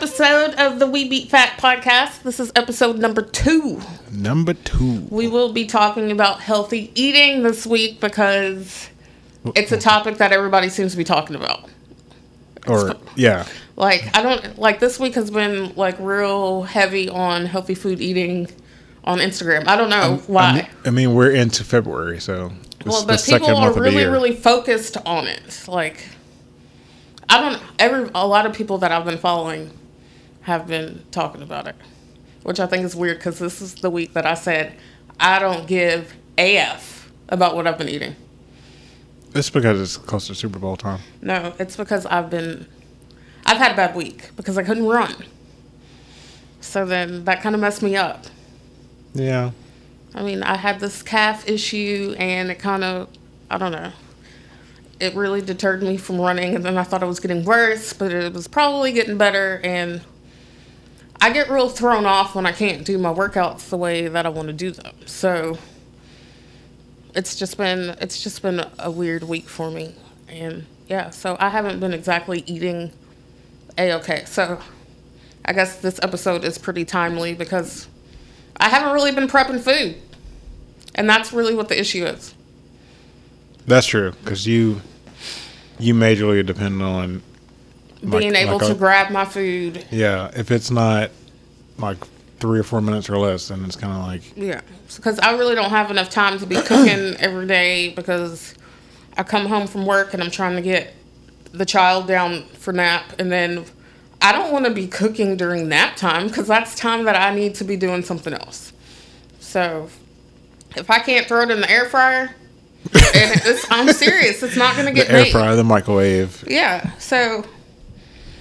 to a new episode of the We Beat Fat podcast. This is episode number two. Number two. We will be talking about healthy eating this week because it's a topic that everybody seems to be talking about. Or yeah, Like, I don't like this week has been like real heavy on healthy food eating on Instagram. I don't know why. I mean, I mean, we're into February, so well, but people are month of the really, really focused on it. Like, I don't. Every a lot of people that I've been following have been talking about it, which I think is weird because this is the week that I said I don't give AF about what I've been eating. It's because it's close to Super Bowl time. No, it's because I've been. I've had a bad week because I couldn't run. So then that kind of messed me up. Yeah, I mean, I had this calf issue, and it kind of, I don't know, it really deterred me from running. And then I thought it was getting worse, but it was probably getting better. And I get real thrown off when I can't do my workouts the way that I want to do them. So it's just been, it's just been a weird week for me. And yeah, so I haven't been exactly eating a okay. So I guess this episode is pretty timely because I haven't really been prepping food. And that's really what the issue is. that's true. Because you you majorly depend on like- Being able like to a- grab my food. yeah. If it's not like three or four minutes or less, then it's kind of like Yeah. Because I really don't have enough time to be cooking every day because I come home from work and I'm trying to get the child down for nap. And then I don't want to be cooking during nap time because that's time that I need to be doing something else. So if I can't throw it in the air fryer, it's, I'm serious, it's not going to get the air made. fryer, the microwave. Yeah. So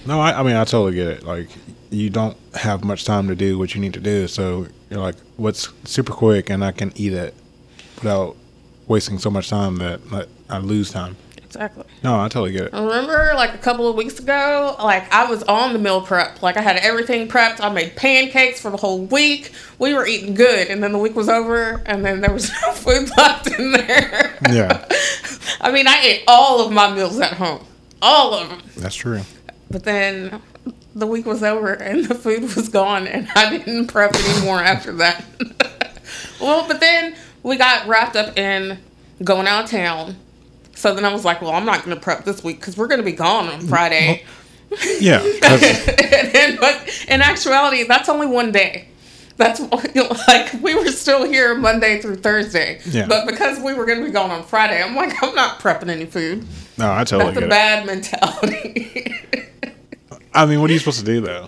No, I, I mean I totally get it. Like you don't have much time to do what you need to do, so you're like, what's super quick, and I can eat it without wasting so much time that I, I lose time. exactly. No, I totally get it. I Remember, like a couple of weeks ago, like I was on the meal prep. Like I had everything prepped. I made pancakes for the whole week. We were eating good, and then the week was over, and then there was no food left in there. Yeah, I mean, I ate all of my meals at home, all of them. that's true. But then the week was over, and the food was gone, and I didn't prep anymore after that. well, but then we got wrapped up in going out of town. So then I was like, well, I'm not going to prep this week because we're going to be gone on Friday. Yeah. and but in actuality, that's only one day. That's like we were still here Monday through Thursday. Yeah. But because we were going to be gone on Friday, I'm like, I'm not prepping any food. no, I totally That's a it. bad mentality. I mean, what are you supposed to do though?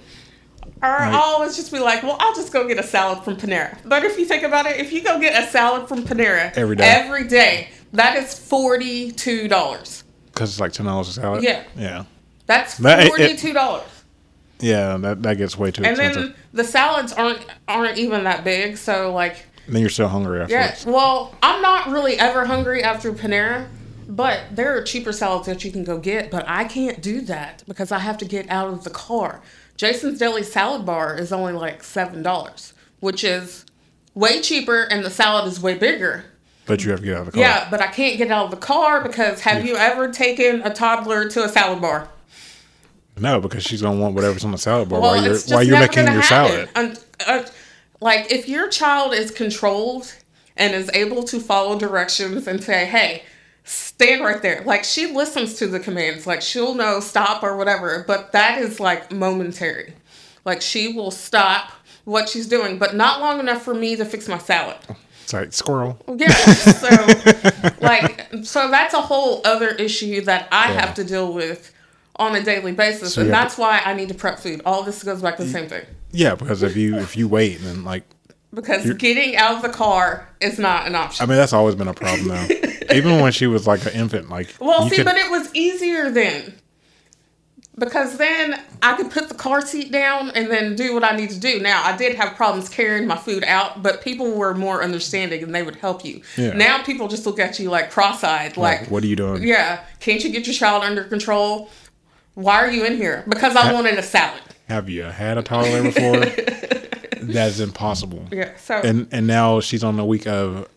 Or I'll always just be like, well, I'll just go get a salad from Panera. But if you think about it, if you go get a salad from Panera Every day. every day, that is forty-two dollars. Because it's like ten dollars a salad. Yeah. yeah, That's That- forty-two dollars. yeah. That that gets way too And expensive. then the salads aren't aren't even that big, so like then you're still hungry after. yeah. Well, I'm not really ever hungry after Panera, but there are cheaper salads that you can go get, but I can't do that because I have to get out of the car. Jason's Deli salad bar is only like seven dollars, which is way cheaper, and the salad is way bigger. But you have to get out of the car. Yeah, but I can't get out of the car because have you ever taken a toddler to a salad bar? No, because she's gonna want whatever's on the salad bar Well, while you're while you're making your happen. salad. Uh, like if your child is controlled and is able to follow directions and say, "Hey, stand right there," like she listens to the commands, like she'll know stop or whatever. But that is like momentary. Like she will stop what she's doing, but not long enough for me to fix my salad. Oh, it's like squirrel. Yeah. So, like, so that's a whole other issue that I Yeah. have to deal with on a daily basis, So and you that's why I need to prep food. All this goes back to the same thing Yeah, because if you if you wait and then like because getting out of the car is not an option. I mean that's always been a problem though. Even when she was like an infant, like well, see, could- but it was easier then. Because then I could put the car seat down and then do what I need to do. Now I did have problems carrying my food out, but people were more understanding and they would help you. Yeah. Now people just look at you like cross-eyed, like, like, what are you doing? Yeah. Can't you get your child under control? Why are you in here? Because I wanted a salad. Have you had a toddler before? That's impossible. Yeah. So And and now she's on the week of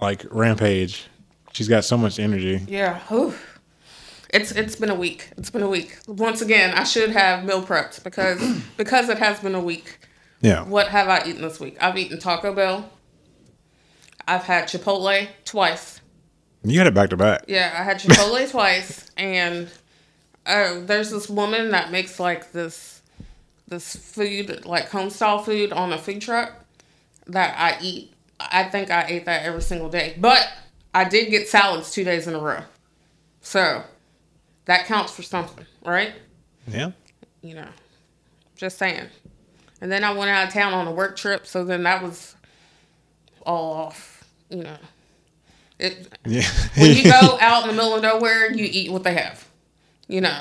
like rampage. She's got so much energy. yeah. Whew. It's it's been a week. It's been a week. Once again, I should have meal prepped because because it has been a week. Yeah. What have I eaten this week? I've eaten Taco Bell. I've had Chipotle twice. You had it back to back. Yeah, I had Chipotle twice, and uh, there's this woman that makes like this this food, like home style food, on a food truck that I eat. I think I ate that every single day, but I did get salads two days in a row, so that counts for something, right? Yeah. You know, just saying. And then I went out of town on a work trip, so then that was all off. You know, it Yeah. when you go out in the middle of nowhere, you eat what they have. You know,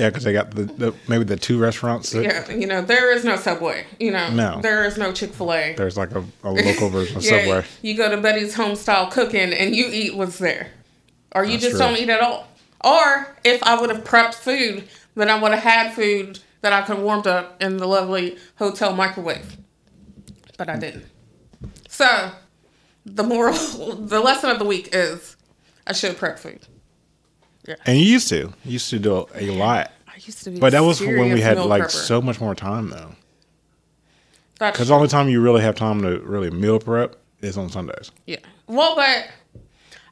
yeah, because they got the, the maybe the two restaurants. That, yeah. You know, there is no Subway. You know, No. there is no Chick Fil A. There's like a, a local version of Yeah, Subway. you go to Betty's Home Style Cooking and you eat what's there, or you That's just true. don't eat at all. Or if I would have prepped food, then I would have had food that I could have warmed up in the lovely hotel microwave. But I didn't. So, the moral, the lesson of the week is, I should prep food. And you used to. You used to do a lot. I used to be, But that was when we had like prepper. so much more time though. Because the only time you really have time to really meal prep is on Sundays. Yeah. Well, but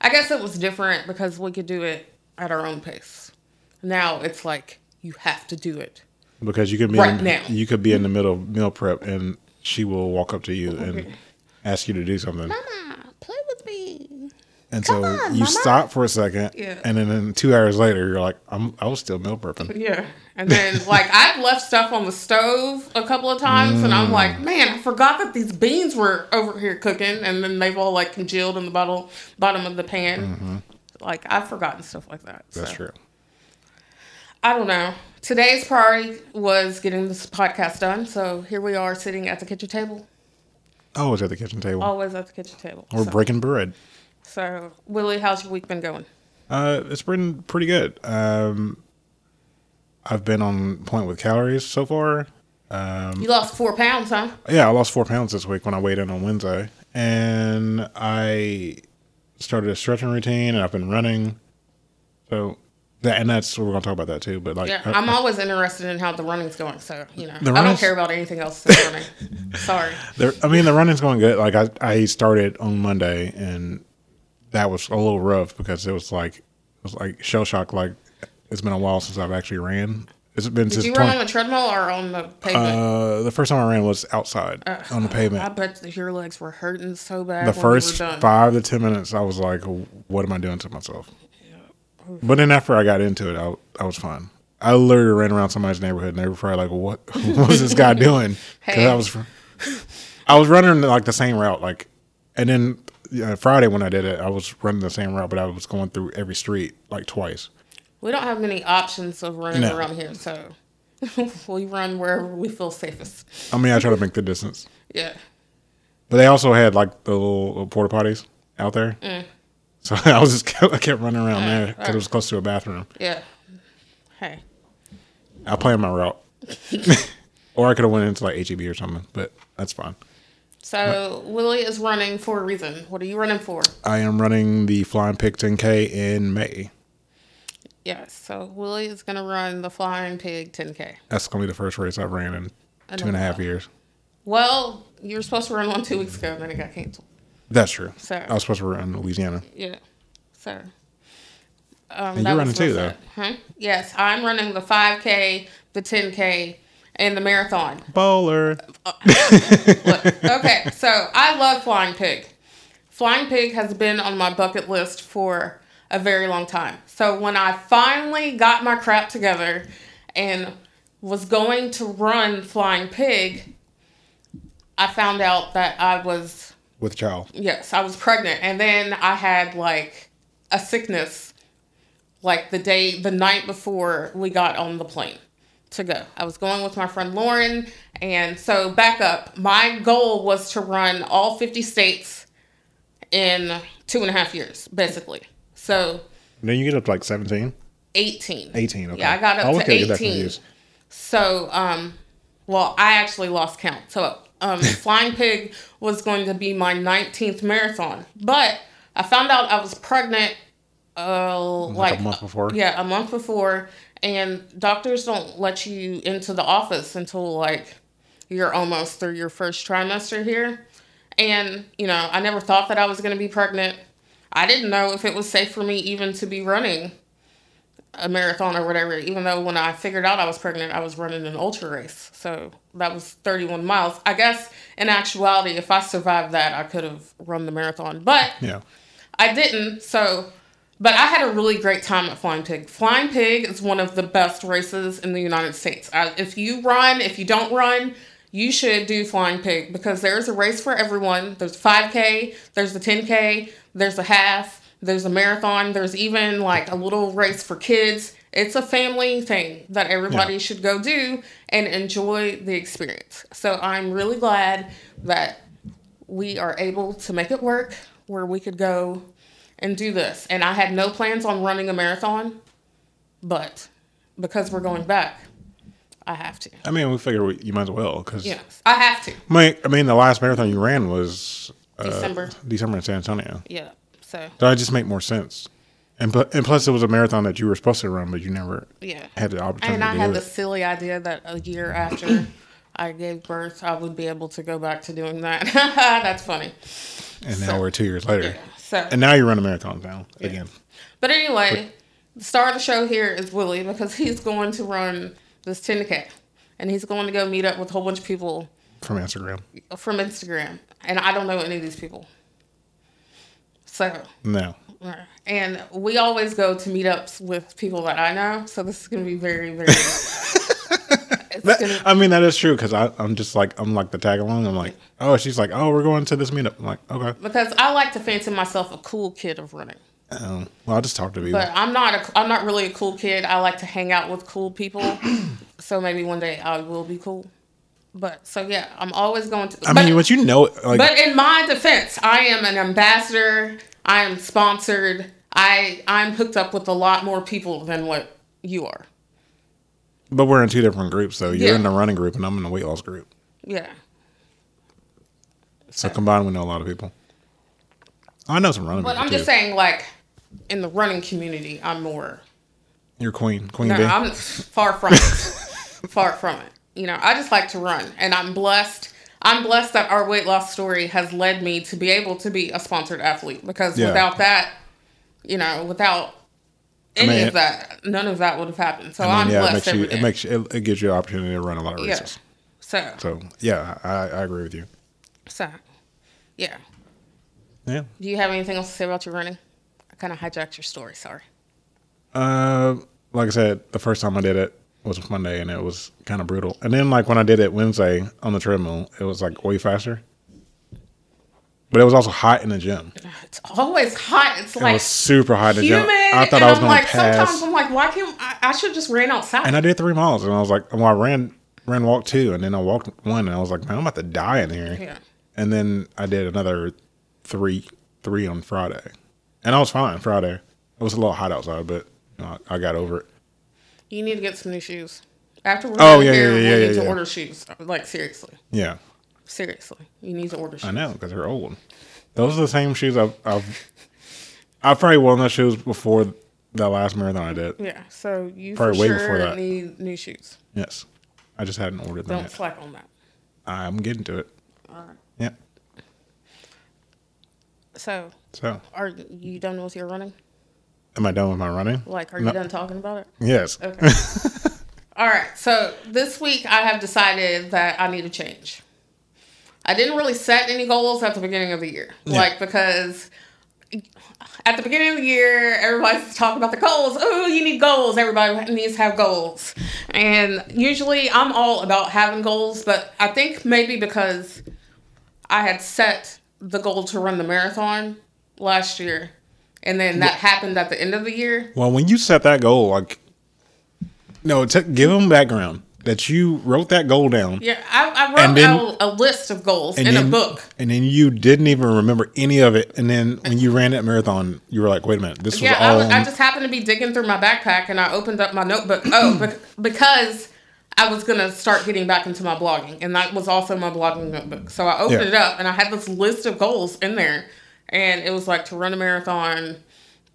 I guess it was different because we could do it at our own pace. Now it's like you have to do it. Because you could be Right in, now. you could be in the middle of meal prep and she will walk up to you and ask you to do something. Mama, play with me. And Come so on, you Mama. stop for a second Yeah. and then, then two hours later you're like, I'm I was still meal prepping. Yeah. And then like I've left stuff on the stove a couple of times and I'm Mm. like, man, I forgot that these beans were over here cooking and then they've all like congealed in the bottle bottom of the pan. Like I've forgotten stuff like that. Mm-hmm. That's so. true. I don't know. Today's priority was getting this podcast done, so here we are sitting at the kitchen table. Always at the kitchen table. Always at the kitchen table. We're so, breaking bread. So, Willie, how's your week been going? Uh, it's been pretty good. Um, I've been on point with calories so far. Um, You lost four pounds, huh? yeah, I lost four pounds this week when I weighed in on Wednesday, and I started a stretching routine, and I've been running. So that, and that's we're gonna talk about that too. But like, Yeah, uh, I'm always interested in how the running's going. So, you know, I don't care about anything else. Sorry. there, I mean, the running's going good. Like I, I started on Monday, and that was a little rough because it was like, it was like shell shock. Like it's been a while since I've actually ran. It's been Did since you 20 run on the treadmill or on the pavement? Uh, the first time I ran was outside on the pavement. I bet that your legs were hurting so bad. The first you were done. five to ten minutes, I was like, "What am I doing to myself?" But then after I got into it, I, I was fine. I literally ran around somebody's neighborhood, and they were probably like, "What? What was this guy doing?" Because Hey. I was, I was running like the same route, like, and then yeah, Friday when I did it, I was running the same route, but I was going through every street like twice. We don't have many options of running No. around here, so we run wherever we feel safest. I mean, I try to make the distance, Yeah. but they also had like the little, little porta potties out there. Mm. So I was just I kept running around there because it was close to a bathroom. Yeah. Hey. I planned my route, or I could have went into like HEB or something, but that's fine. So Willie is running for a reason. What are you running for? I am running the Flying Pig 10K in May. Yes. So Willie is gonna run the Flying Pig 10K. That's gonna be the first race I've ran in two and a half years. Well, you were supposed to run one two weeks ago, and then it got canceled. That's true. So- I was supposed to run in Louisiana. Yeah. So. Um, And you're running too, though. Huh? Yes, I'm running the 5K, the 10K, and the marathon. Bowler. Look, uh, okay, so I love Flying Pig. Flying Pig has been on my bucket list for a very long time. So when I finally got my crap together and was going to run Flying Pig, I found out that I was with child. yes, I was pregnant and then I had like a sickness like the day the night before we got on the plane to go. I was going with my friend Lauren and so back up. My goal was to run all 50 states in two and a half years, basically. So Then you get up to like 17, 18. 18. Okay. Yeah, I got up I'll to look at it, get that 18. So, um, well, I actually lost count. So, um, Flying Pig was going to be my 19th marathon, but I found out I was pregnant uh, Like like a month before? Yeah, a month before, and doctors don't let you into the office until like you're almost through your first trimester here. And you know, I never thought that I was going to be pregnant. I didn't know if it was safe for me even to be running a marathon or whatever. Even though when I figured out I was pregnant, I was running an ultra race. So that was 31 miles. I guess in actuality, if I survived that, I could have run the marathon. But Yeah. I didn't. So, but I had a really great time at Flying Pig. Flying Pig is one of the best races in the United States. I, if you run, if you don't run, you should do Flying Pig because there's a race for everyone. There's 5K, there's the 10K, there's a half, there's a marathon, there's even like a little race for kids. It's a family thing that everybody Yeah. should go do and enjoy the experience. So I'm really glad that we are able to make it work where we could go and do this. And I had no plans on running a marathon, but because we're going back, I have to. I mean, we figured we, you might as well because Yes, I have to. I mean, I mean, the last marathon you ran was uh, December. December in San Antonio. Yeah. So So it just make more sense. And pl- and plus, it was a marathon that you were supposed to run, but you never yeah. had the opportunity And I had the silly idea that a year after I gave birth, I would be able to go back to doing that. That's funny. And now we're two years later. Yeah. So And now you run a marathon now again. But anyway, the star of the show here is Willie because he's going to run this 10K. And he's going to go meet up with a whole bunch of people from Instagram. from Instagram. And I don't know any of these people. So, No. Uh, and we always go to meetups with people that I know. So this is going to be very, very. That- I mean, that is true because I'm just like, I'm like the tag along. I'm like, oh, she's like, oh, we're going to this meetup. I'm like, okay. because I like to fancy myself a cool kid of running. Um, well, I'll just talk to people. But I'm not a, I'm not really a cool kid. I like to hang out with cool people. so maybe one day I will be cool. But so yeah, I'm always going to. I but, mean, what you know, like, but in my defense, I am an ambassador. I am sponsored. I I'm hooked up with a lot more people than what you are. But we're in two different groups, though. You're Yeah. in the running group, and I'm in the weight loss group. Yeah. So combined, we know a lot of people. I know some running But I'm too. just saying, like, in the running community, I'm more. You're queen, queen No, bee. I'm far from it. far from it. You know, I just like to run, and I'm blessed. I'm blessed that our weight loss story has led me to be able to be a sponsored athlete because Yeah. without that, you know, without any mean, of that, none of that would have happened. So I I'm mean, yeah, it blessed makes you, it makes you, it, it gives you an opportunity to run a lot of yeah. races. So, So yeah, I, I agree with you. so, yeah. Yeah. Do you have anything else to say about your running? I kind of hijacked your story. Sorry. Uh, like I said, the first time I did it was Monday, and it was kind of brutal. And then like when I did it Wednesday on the treadmill, it was like way faster. But it was also hot in the gym. It's always hot. It's It like was super hot in the humid. gym. I thought and I was I'm going like, to pass. sometimes I'm like, why can't I, I should just ran outside? And I did three miles, and I was like, well, I ran ran walk two, and then I walked one, and I was like, man, I'm about to die in here. Yeah. And then I did another three three on Friday, and I was fine Friday. It was a little hot outside, but you know, I, I got over it. You need to get some new shoes. After we're Oh, yeah, here, yeah, we yeah, need yeah, to yeah. order shoes. Like seriously, Yeah, seriously, you need to order shoes. I know because they're old. Those are the same shoes I've I've I've probably worn those shoes before the last marathon I did. Yeah, so you Probably for way sure before that. need new shoes. Yes, I just hadn't ordered them Don't yet. slack on that. I'm getting to it. All right. Yeah. So, So, are you done with your running? am I done with my running? Like, are you No. done talking about it? Yes. Okay. All right. So this week I have decided that I need to change. I didn't really set any goals at the beginning of the year, Yeah. like because at the beginning of the year everybody's talking about the goals. Oh, you need goals. Everybody needs to have goals, and usually I'm all about having goals, but I think maybe because I had set the goal to run the marathon last year, and then that happened at the end of the year. Well, when you set that goal, like, no, t- give them background that you wrote that goal down, Yeah, I, I wrote then- out a list of goals and in then, a book. and then you didn't even remember any of it. And then when you ran that marathon, you were like, "Wait a minute, this was Yeah, I, all." was- I just happened to be digging through my backpack and I opened up my notebook. Oh, because I was gonna start getting back into my blogging, and that was also my blogging notebook. So I opened Yeah. it up and I had this list of goals in there, and it was like to run a marathon,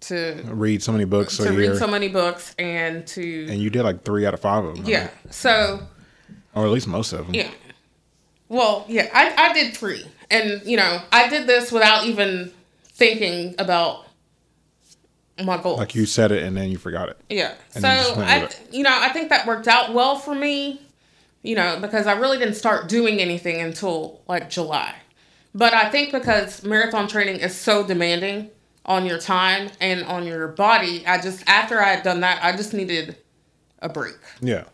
to Read so many books to a year, read so many books and to and you did like three out of five of them. yeah. So or at least most of them. yeah. Well, yeah, I, I did three. And, you know, I did this without even thinking about my goal Like you said it and then you forgot it. Yeah. And so you I, with you know, I think that worked out well for me. You know, because I really didn't start doing anything until like July. But I think because marathon training is so demanding on your time and on your body, I just after I had done that, I just needed a break. Yeah.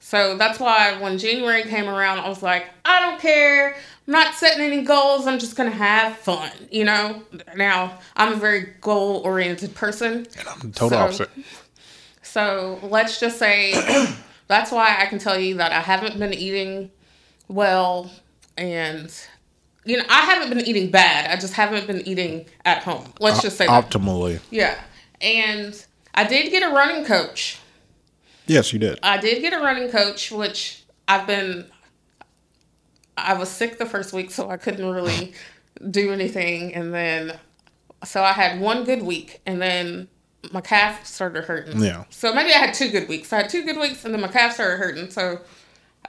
So that's why when January came around, I was like, I don't care. I'm not setting any goals. I'm just gonna have fun. You know. Now I'm a very goal oriented person. And I'm the total So- opposite. So let's just say that's why I can tell you that I haven't been eating well and you know, I haven't been eating bad. I just haven't been eating at home. Let's just say that. Optimally. Yeah. And I did get a running coach. Yes, you did. I did get a running coach, which I've been I was sick the first week, so I couldn't really do anything and then so I had one good week and then my calf started hurting. Yeah. So maybe I had two good weeks. I had two good weeks, and then my calf started hurting. So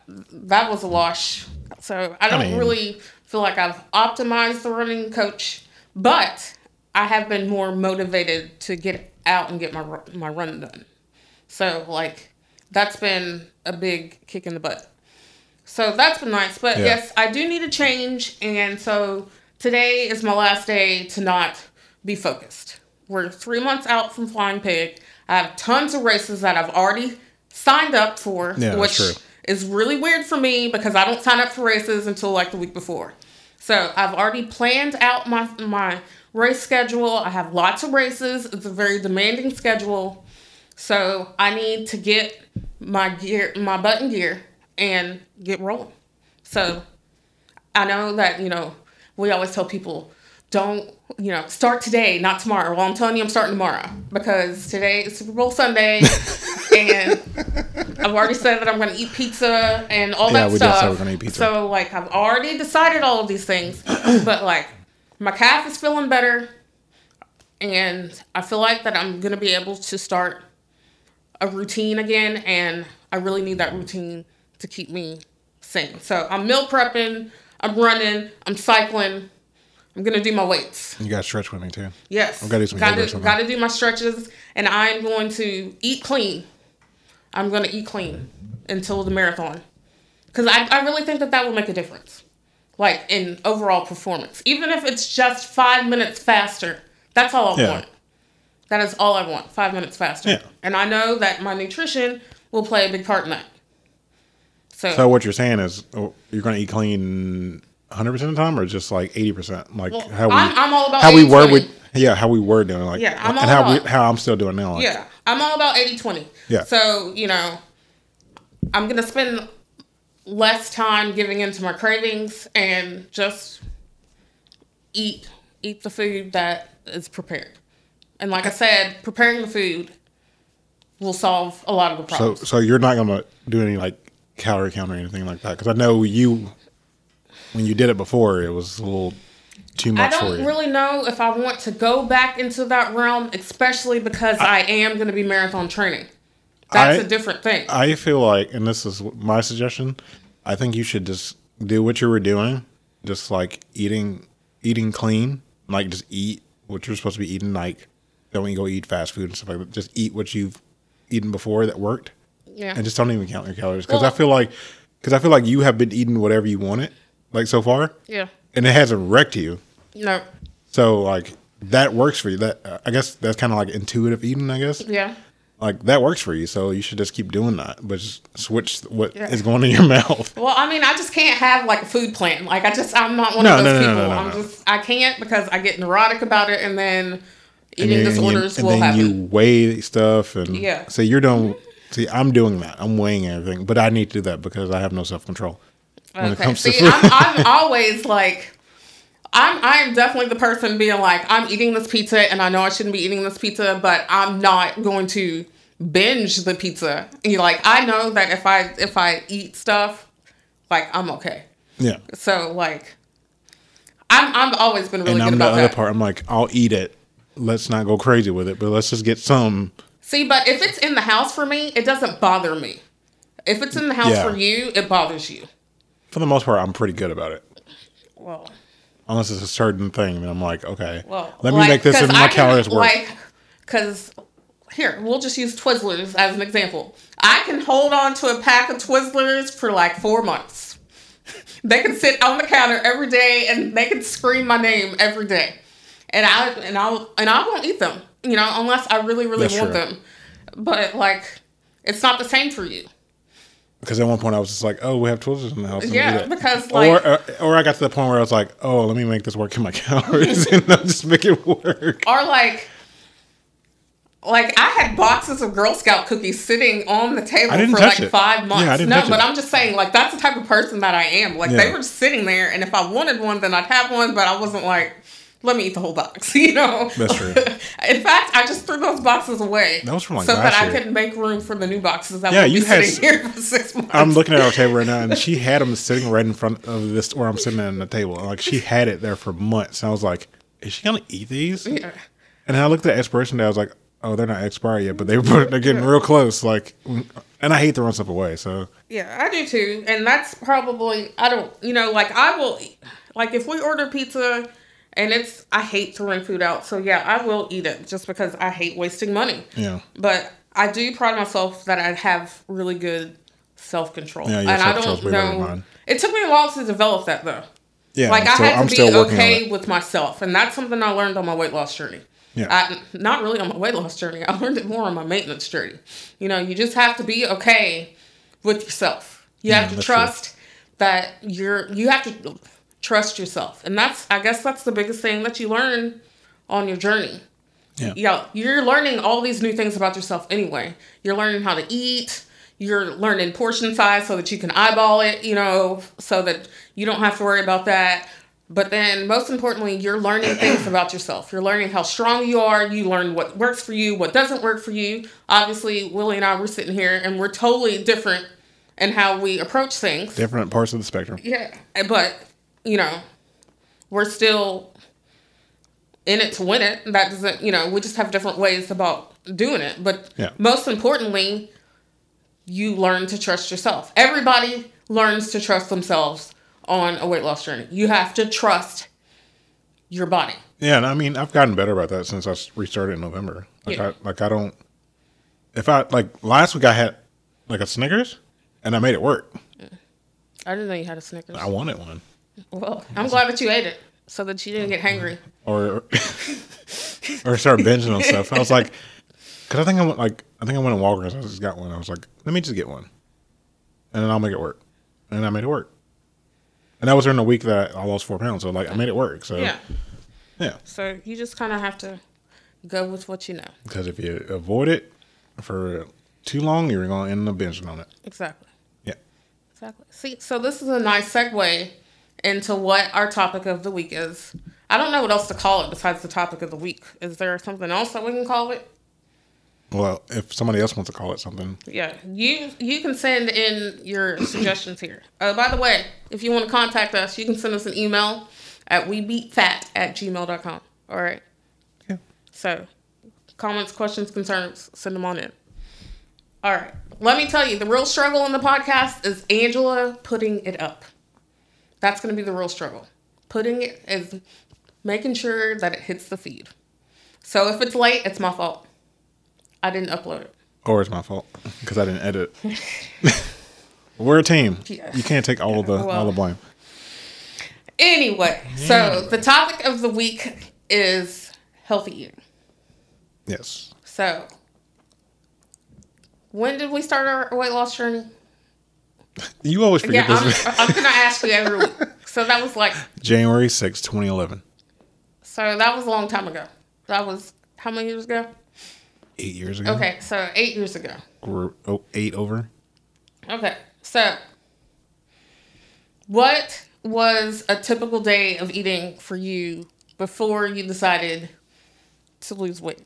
that was a wash. So I don't mean- really feel like I've optimized the running coach, but I have been more motivated to get out and get my my run done. So like that's been a big kick in the butt. So that's been nice. But Yeah. yes, I do need a change, and so today is my last day to not be focused. We're three months out from Flying Pig. I have tons of races that I've already signed up for, Yeah, which is really weird for me because I don't sign up for races until like the week before. So I've already planned out my my race schedule. I have lots of races. It's a very demanding schedule. So I need to get my gear, my button gear, and get rolling. So I know that you know we always tell people don't you know start today, not tomorrow. Well, I'm telling you, I'm starting tomorrow because today is Super Bowl Sunday, and I've already said that I'm going to eat pizza and all Yeah, that we stuff. we're gonna eat pizza. So like I've already decided all of these things, but like my calf is feeling better, and I feel like that I'm going to be able to start a routine again, and I really need that routine to keep me sane. So I'm meal prepping, I'm running, I'm cycling, I'm gonna do my weights. You got to stretch with me too. Yes, I've gotta do some gotta, gotta do my stretches, and I'm going to eat clean. I'm gonna eat clean until the marathon, because I, I really think that that will make a difference, like in overall performance. Even if it's just five minutes faster, that's all I Yeah. want. That is all I want. Five minutes faster. Yeah. And I know that my nutrition will play a big part in that. So, So what you're saying is oh, you're going to eat clean 100 percent of the time, or just like 80 percent, like well, how we I'm, I'm all about how we were with yeah how we were doing like Yeah, I'm and how we how I'm still doing now. Like, Yeah, I'm all about 80 20. Yeah. So, you know, I'm going to spend less time giving into my cravings and just eat eat the food that is prepared. And like I said, preparing the food will solve a lot of the problems. So so you're not going to do any like calorie count or anything like that because I know you when you did it before it was a little too much for don't really know if I want to go back into that realm, especially because I, am going to be marathon training. That's I- a different thing. I feel like, and this is my suggestion, I think you should just do what you were doing, just like eating, eating clean, like just eat what you're supposed to be eating. Like, don't go eat fast food and stuff like that. Just eat what you've eaten before that worked, yeah. and just don't even count your calories. Because Well- I feel like, because I feel like you have been eating whatever you wanted, like so far, yeah. and it hasn't wrecked you. No. So like that works for you. That uh, I guess that's kind of like intuitive eating. I guess Yeah. like that works for you. So you should just keep doing that, but just switch what is Yeah. going in your mouth. Well, I mean, I just can't have like a food plan. Like, I just, I'm not one No, of those no, no, people. no, no, I'm just, I can't because I get neurotic about it, and then And eating and disorders you, and will then happen. you weigh stuff and Yeah. So you're doing. See, I'm doing that. I'm weighing everything, but I need to do that because I have no self control okay. See. I'm, I'm always like, I'm, I am definitely the person being like, I'm eating this pizza, and I know I shouldn't be eating this pizza, but I'm not going to binge the pizza. You like, I know that if I if I eat stuff, like I'm okay. yeah. So like, I'm I've always been really And good I'm the about other that. part. I'm like, I'll eat it let's not go crazy with it, but let's just get some. See, but if it's in the house for me, it doesn't bother me. If it's in the house Yeah. for you, it bothers you. For the most part, I'm pretty good about it. Well, Unless it's a certain thing, then I'm like, okay, well. let me like, make this in my calories work. Like, because here we'll just use Twizzlers as an example. I can hold on to a pack of Twizzlers for like four months. They can sit on the counter every day and they can scream my name every day, and I and I and I won't eat them. You know, unless I really really That's want true. them. But like, it's not the same for you. Because at one point I was just like, oh, we have Twizzlers in the house. Yeah, because, like- or, or or I got to the point where I was like, oh, let me make this work in my calories and I'll just make it work. Or like, like I had boxes of Girl Scout cookies sitting on the table I didn't for like it. five months. Yeah, I didn't no, but it. I'm just saying, like that's the type of person that I am. Like they were just sitting there, and if I wanted one, then I'd have one. But I wasn't like, let me eat the whole box. You know. That's true. In fact, I just threw those boxes away. That was from, like, so that last I year. could make room for the new boxes that Yeah, would be you had sitting here for six months. I'm looking at our table right now, and she had them sitting right in front of this where I'm sitting at the table. Like she had it there for months. And I was like, is she gonna eat these? Yeah. And I looked at the expiration date. I was like, oh, they're not expired yet, but they they're getting real close. Like, and I hate throwing stuff away. So Yeah, I do too. And that's probably I don't you know, like I will like if we order pizza and it's I hate throwing food out. So yeah, I will eat it just because I hate wasting money. yeah, But I do pride myself that I have really good self control. Yeah, and I don't way better than know it took me a while to develop that though. yeah. Like I'm I had I'm to be okay with myself, and that's something I learned on my weight loss journey. Yeah. I, not really on my weight loss journey. I learned it more on my maintenance journey. You know, you just have to be okay with yourself. You have to that's true. trust that you're. You have to trust yourself, and that's. I guess that's the biggest thing that you learn on your journey. Yeah. Yeah, you're learning all these new things about yourself anyway. You're learning how to eat. You're learning portion size so that you can eyeball it, you know, so that you don't have to worry about that. But then, most importantly, you're learning things about yourself. You're learning how strong you are. You learn what works for you, what doesn't work for you. Obviously, Willie and I were sitting here and we're totally different in how we approach things. Different parts of the spectrum. Yeah, but you know, we're still in it to win it. That doesn't, you know, we just have different ways about doing it. But Yeah. most importantly, you learn to trust yourself. Everybody learns to trust themselves on a weight loss journey. You have to trust your body. Yeah, and I mean, I've gotten better about that since I restarted in November. Like, Yeah. I like I don't. If I like last week, I had like a Snickers, and I made it work. I didn't know you had a Snickers. I wanted one, Well, I'm glad that you ate it so that you didn't get hangry. or or start binging on stuff. I was like, because I think I went like I think I went to Walgreens. I just got one. I was like, let me just get one, and then I'll make it work, and I made it work. And that was during the week that I lost four pounds. So like I made it work. So Yeah. yeah. So you just kind of have to go with what you know. Because if you avoid it for too long, you're gonna end up binging on it. Exactly. Yeah. Exactly. See, so this is a nice segue into what our topic of the week is. I don't know what else to call it besides the topic of the week. Is there something else that we can call it? Well, if somebody else wants to call it something, Yeah, you you can send in your suggestions here. Uh, by the way, if you want to contact us, you can send us an email at webeatfat at gmail.com. All right. Yeah. So, comments, questions, concerns, send them on in. All right. Let me tell you, the real struggle in the podcast is Angela putting it up. That's going to be the real struggle. Putting it is making sure that it hits the feed. So if it's late, it's my fault. I didn't upload it. or it's my fault because I didn't edit. We're a team. Yeah. You can't take all the all the blame. Anyway, so the topic of the week is healthy eating. Yes. So, when did we start our weight loss journey? You always Yeah, forget I'm. I'm gonna ask you every week. So that was like, January sixth, 2011. so that was a long time ago. That was how many years ago? Eight years ago. Okay, so eight years ago. We're oh, eight over. Okay, so what was a typical day of eating for you before you decided to lose weight?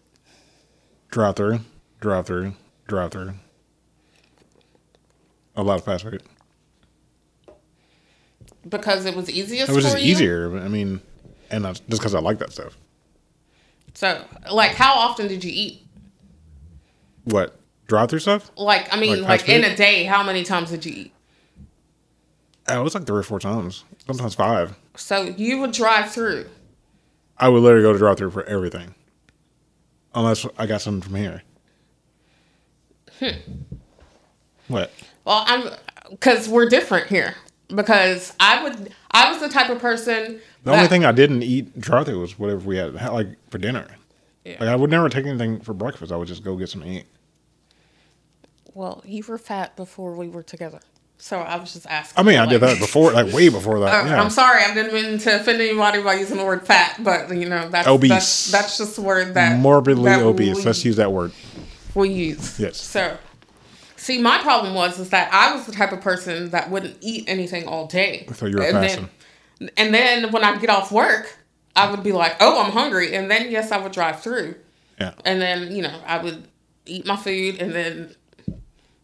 Drive through, drive through, drive through. A lot of fast food. Because it was easiest. It was just you? easier. I mean, and I, just because I like that stuff. So, like, how often did you eat? What drive through stuff? Like, I mean, Like like, in a day, how many times did you eat? Oh, it was like three or four times, sometimes five. So you would drive through. I would literally go to drive through for everything, unless I got something from here. Hmm. What? Well, I'm because we're different here. Because I would, I was the type of person. The only thing I didn't eat drive through was whatever we had, like for dinner. Yeah. Like I would never take anything for breakfast. I would just go get some to eat. Well, you were fat before we were together, so I was just asking. I mean, I did that before, like way before that. Uh, yeah. I'm sorry, I didn't mean to offend anybody by using the word fat, but you know that's Obese. That's, that's just the word that Morbidly that obese. We, Let's use that word. we use. Yes. So, see, my problem was is that I was the type of person that wouldn't eat anything all day. So you were and fasting. Then, and then when I'd get off work, I would be like, "Oh, I'm hungry," and then yes, I would drive through, Yeah. and then you know I would eat my food and then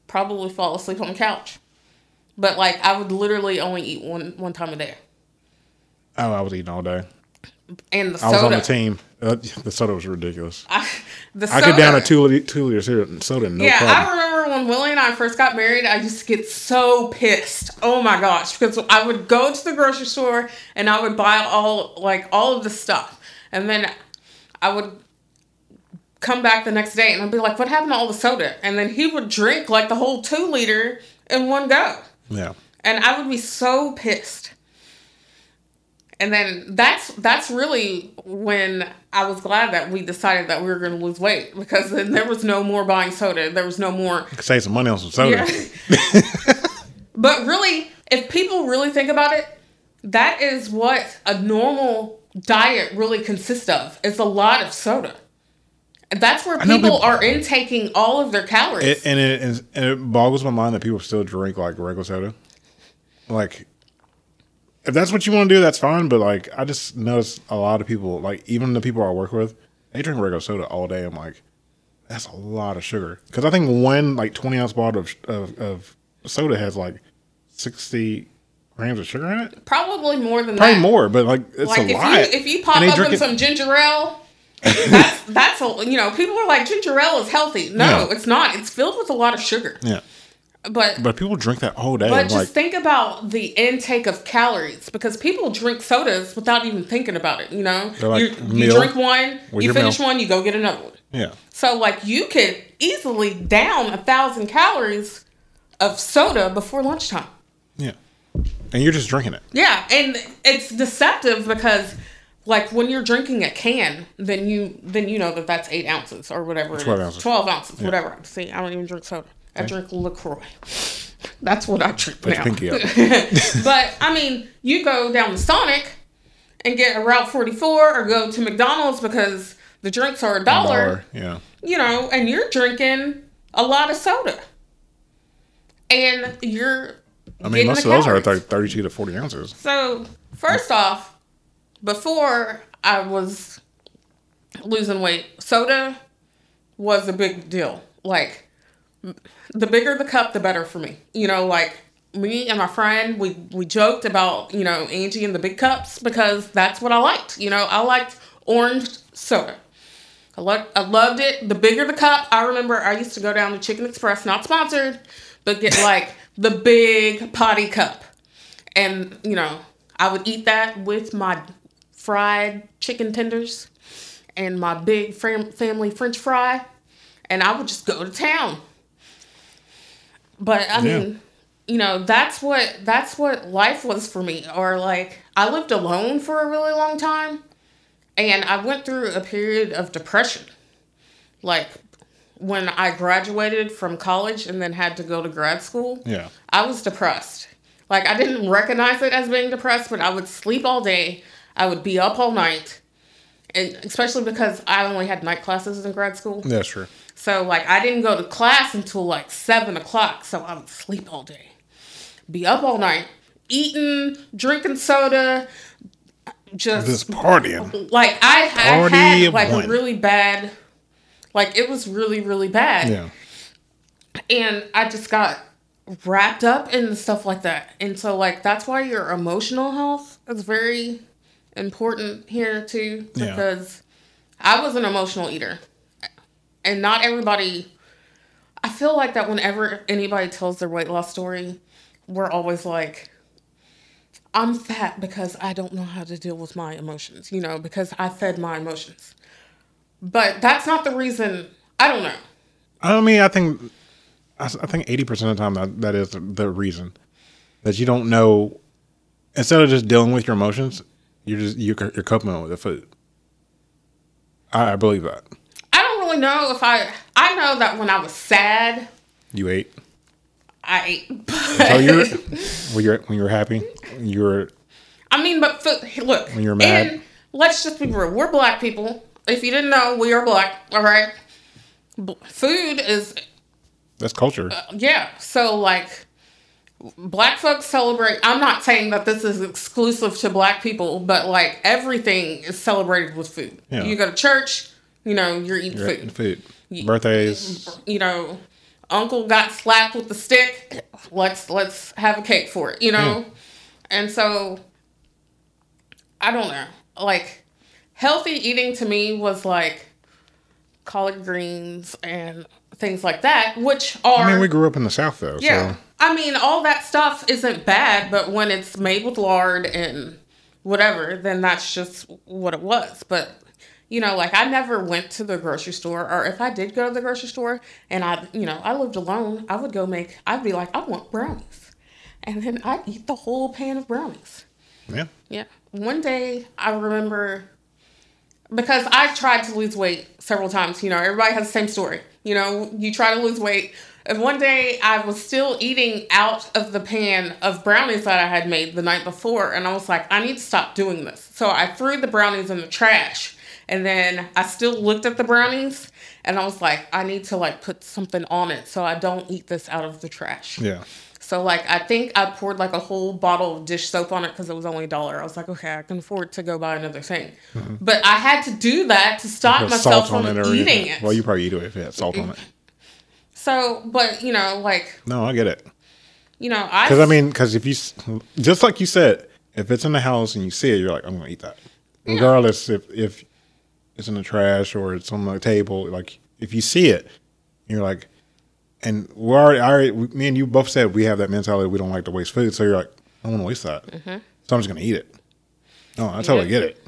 probably fall asleep on the couch. But like I would literally only eat one one time a day. Oh, I was eating all day. And the soda I was on the team. Uh, the soda was ridiculous. I, the I soda, could down a two liter, two liter soda, soda no yeah, problem. I remember when Willie and I first got married, I used to get so pissed. Oh my gosh, because I would go to the grocery store and I would buy all like all of the stuff, and then I would come back the next day and I'd be like, "What happened to all the soda?" And then he would drink like the whole two liter in one go, yeah. and I would be so pissed. And then that's that's really when I was glad that we decided that we were going to lose weight because then there was no more buying soda. There was no more. Could save some money on some soda. Yeah. but really, if people really think about it, that is what a normal diet really consists of. It's a lot of soda. That's where people people- are intaking all of their calories. It, and it and it boggles my mind that people still drink like regular soda. Like, if that's what you want to do, that's fine. But like, I just notice a lot of people, like even the people I work with, they drink regular soda all day. I'm like, that's a lot of sugar. Because I think one like 20 ounce bottle of, of of soda has like 60 grams of sugar in it. Probably more than that. Probably that. more, but like it's Like a if lot. you if you pop up in some ginger ale, that's that's a you know people are like ginger ale is healthy. No, Yeah. it's not. It's filled with a lot of sugar. yeah, But but people drink that all day. But I'm just like, think about the intake of calories because people drink sodas without even thinking about it. You know, like, you, you drink one, you finish meal? one, you go get another one. yeah, So like you could easily down a thousand calories of soda before lunchtime. yeah, and you're just drinking it. Yeah, and it's deceptive because like when you're drinking a can, then you then you know that that's eight ounces or whatever. 12 is. ounces. Twelve ounces, whatever. See, I don't even drink soda. I drink LaCroix. That's what I drink now. but I mean, you go down to Sonic and get a Route 44 or go to McDonald's because the drinks are a dollar, Dollar, yeah. you know, and you're drinking a lot of soda. And you're. I mean, most of those are like 32 to 40 ounces. So, first off, before I was losing weight, soda was a big deal. Like, the bigger the cup, the better for me. You know, like me and my friend, we we joked about you know Angie and the big cups because that's what I liked. You know, I liked orange soda. I loved, I loved it. The bigger the cup, I remember I used to go down to Chicken Express, not sponsored, but get like the big potty cup. And, you know, I would eat that with my fried chicken tenders and my big fam- family french fry. And I would just go to town. But I Yeah. mean, you know, that's what that's what life was for me. Or like I lived alone for a really long time. And I went through a period of depression. Like when I graduated from college and then had to go to grad school. Yeah. I was depressed. Like I didn't recognize it as being depressed, but I would sleep all day. I would be up all night. And especially because I only had night classes in grad school. Yeah, sure. So like I didn't go to class until like seven o'clock. So I would sleep all day. Be up all night, eating, drinking soda, just This partying. like I, I had like one. a really bad like it was really, really bad Yeah. and I just got wrapped up in stuff like that. And so like that's why your emotional health is very important here too Yeah. because I was an emotional eater. And not everybody I feel like that whenever anybody tells their weight loss story, we're always like I'm fat because I don't know how to deal with my emotions, you know, because I fed my emotions. But that's not the reason. I don't know. I mean, I think I think eighty percent of the time that that is the reason that you don't know. Instead of just dealing with your emotions, you're just you're, you're coping with the food. I, I believe that I don't really know if I. I know that when I was sad, you ate. I ate. But, So you're when you're when you're happy, you're I mean, but food, look. When you're mad. And let's just be real. We're black people. If you didn't know, we are black. All right. B- Food is that's culture. Uh, yeah. So like, black folks celebrate. I'm not saying that this is exclusive to black people, but like everything is celebrated with food. Yeah. You go to church, you know, you're eating You're food. eating food. Birthdays. you know, uncle got slapped with the stick. Let's let's have a cake for it, you know? And so I don't know. Like healthy eating to me was like collard greens and things like that, which are I mean, we grew up in the South though. yeah. So I mean, all that stuff isn't bad, but when it's made with lard and whatever, then that's just what it was. But you know, like I never went to the grocery store, or if I did go to the grocery store and I, you know, I lived alone, I would go make. I'd be like, I want brownies, and then I'd eat the whole pan of brownies. yeah. Yeah. One day I remember because I tried to lose weight several times. You know, everybody has the same story. You know, you try to lose weight. And one day I was still eating out of the pan of brownies that I had made the night before. And I was like, I need to stop doing this. So I threw the brownies in the trash. And then I still looked at the brownies and I was like, I need to like put something on it so I don't eat this out of the trash. Yeah. So like I think I poured like a whole bottle of dish soap on it because it was only a dollar. I was like, okay, I can afford to go buy another thing. Mm-hmm. But I had to do that to stop myself from it eating it. Well, you probably eat it if it had salt on it. So, but you know, like No, I get it. you know, I Because I mean, because if you just like you said, if it's in the house and you see it, you're like, I'm gonna eat that, regardless if if it's in the trash or it's on the table. Like if you see it, you're like, and we're already, I already, we- me and you both said we have that mentality. We don't like to waste food, so you're like, I don't want to waste that, mm-hmm. so I'm just gonna eat it. No, I totally Yeah. get it.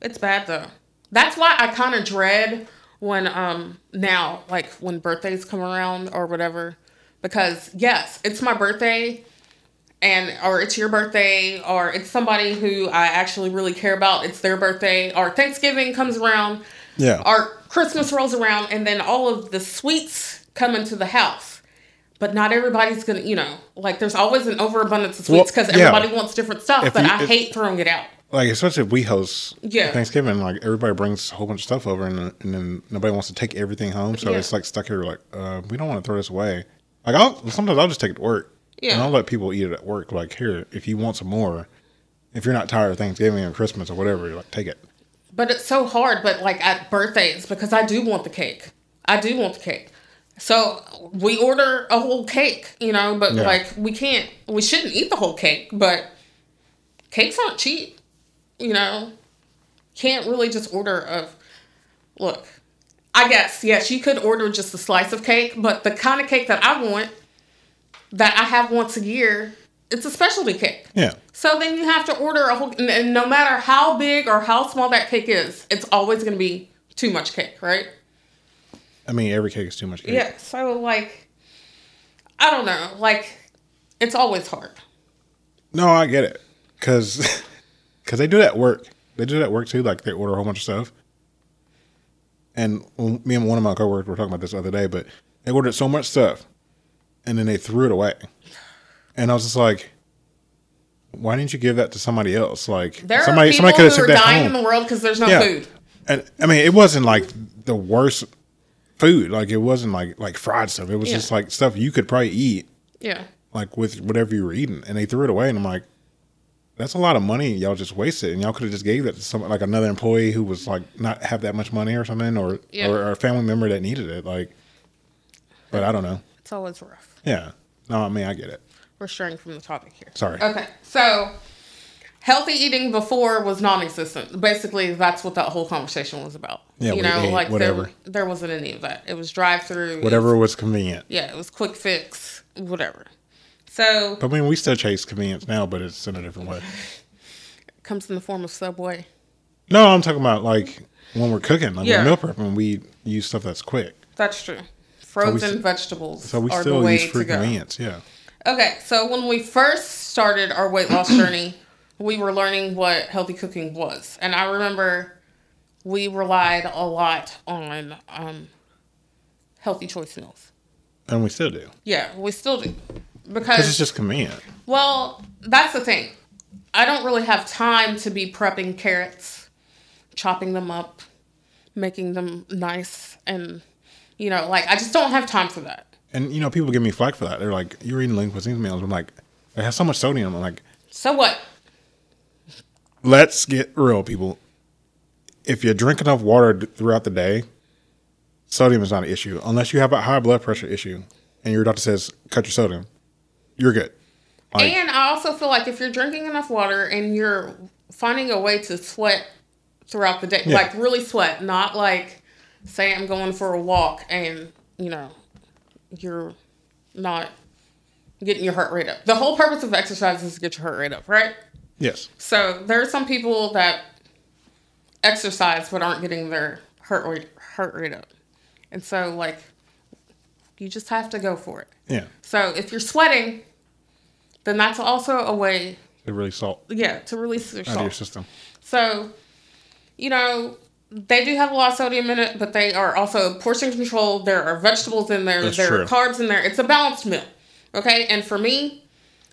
It's bad though. That's why I kind of dread when um now like when birthdays come around or whatever because yes, it's my birthday and or it's your birthday or it's somebody who I actually really care about, it's their birthday or Thanksgiving comes around Yeah. or Christmas rolls around and then all of the sweets come into the house. But not everybody's gonna, you know, like there's always an overabundance of sweets because yeah. everybody wants different stuff. If but you- I if- hate throwing it out. Like especially if we host Yeah. Thanksgiving, like everybody brings a whole bunch of stuff over, and, and then nobody wants to take everything home, so Yeah. it's like stuck here. Like uh, we don't want to throw this away. Like I'll sometimes I'll just take it to work, Yeah. and I'll let people eat it at work. Like here, if you want some more, if you're not tired of Thanksgiving or Christmas or whatever, you're like take it. But it's so hard, but like at birthdays, because I do want the cake. I do want the cake. So we order a whole cake, you know, but Yeah. like we can't, we shouldn't eat the whole cake, but cakes aren't cheap, you know. Can't really just order a, look, I guess, yes, you could order just a slice of cake, but the kind of cake that I want, that I have once a year, it's a specialty cake. Yeah, So then you have to order a whole, and- and no matter how big or how small that cake is, it's always going to be too much cake, right? I mean every cake is too much. Cake. Yeah. So like, I don't know. Like, it's always hard. No, I get it, cause cause they do that at work. They do that at work too. Like they order a whole bunch of stuff. And me and one of my coworkers were talking about this the other day, but they ordered so much stuff, and then they threw it away. And I was just like, "Why didn't you give that to somebody else? Like There somebody, are people somebody could have who took are that dying home." in the world because there's no yeah, food. and I mean, it wasn't like the worst food. Like it wasn't like like fried stuff. It was Yeah. just like stuff you could probably eat Yeah. like with whatever you were eating, and they threw it away. And I'm like, that's a lot of money y'all just wasted, and y'all could have just gave that to some like another employee who was like not have that much money or something, or Yeah. or, a family member that needed it. Like, but I don't know. It's always rough. Yeah, no, I mean I get it. We're straying from the topic here. Sorry. Okay. So healthy eating before was non-existent. Basically, that's what that whole conversation was about. Yeah, you know, ate like whatever. there there wasn't any of that. It was drive-through. Whatever was- was convenient. yeah, it was quick fix, whatever. So But I mean, we still chase convenience now, but it's in a different way. comes in the form of Subway. No, I'm talking about like when we're cooking, like Yeah. we're meal prepping, we use stuff that's quick. That's true. Frozen s- vegetables So we are the still way use go. convenience. Yeah. Okay, so when we first started our weight loss journey, we were learning what healthy cooking was, and I remember we relied a lot on um, healthy choice meals. And we still do. Yeah, we still do Because it's just convenient. well, that's the thing. I don't really have time to be prepping carrots, chopping them up, making them nice, and you know, like I just don't have time for that. And you know, people give me flack for that. They're like, "You're eating lean cuisine meals." I'm like, "It has so much sodium." I'm like, So what? "Let's get real, people. If you drink enough water throughout the day, sodium is not an issue. Unless you have a high blood pressure issue, and your doctor says cut your sodium, you're good." Like, and I also feel like if you're drinking enough water and you're finding a way to sweat throughout the day, Yeah. like really sweat, not like say I'm going for a walk and you know you're not getting your heart rate up. The whole purpose of exercise is to get your heart rate up, right? yes, So there are some people that exercise but aren't getting their heart rate heart rate up, and so like you just have to go for it. yeah, So if you're sweating, then that's also a way, to release salt yeah, to release your salt. out of your system. So, you know, they do have a lot of sodium in it, but they are also portion controlled. There are vegetables in there. That's there true. are carbs in there. It's a balanced meal. Okay, and for me,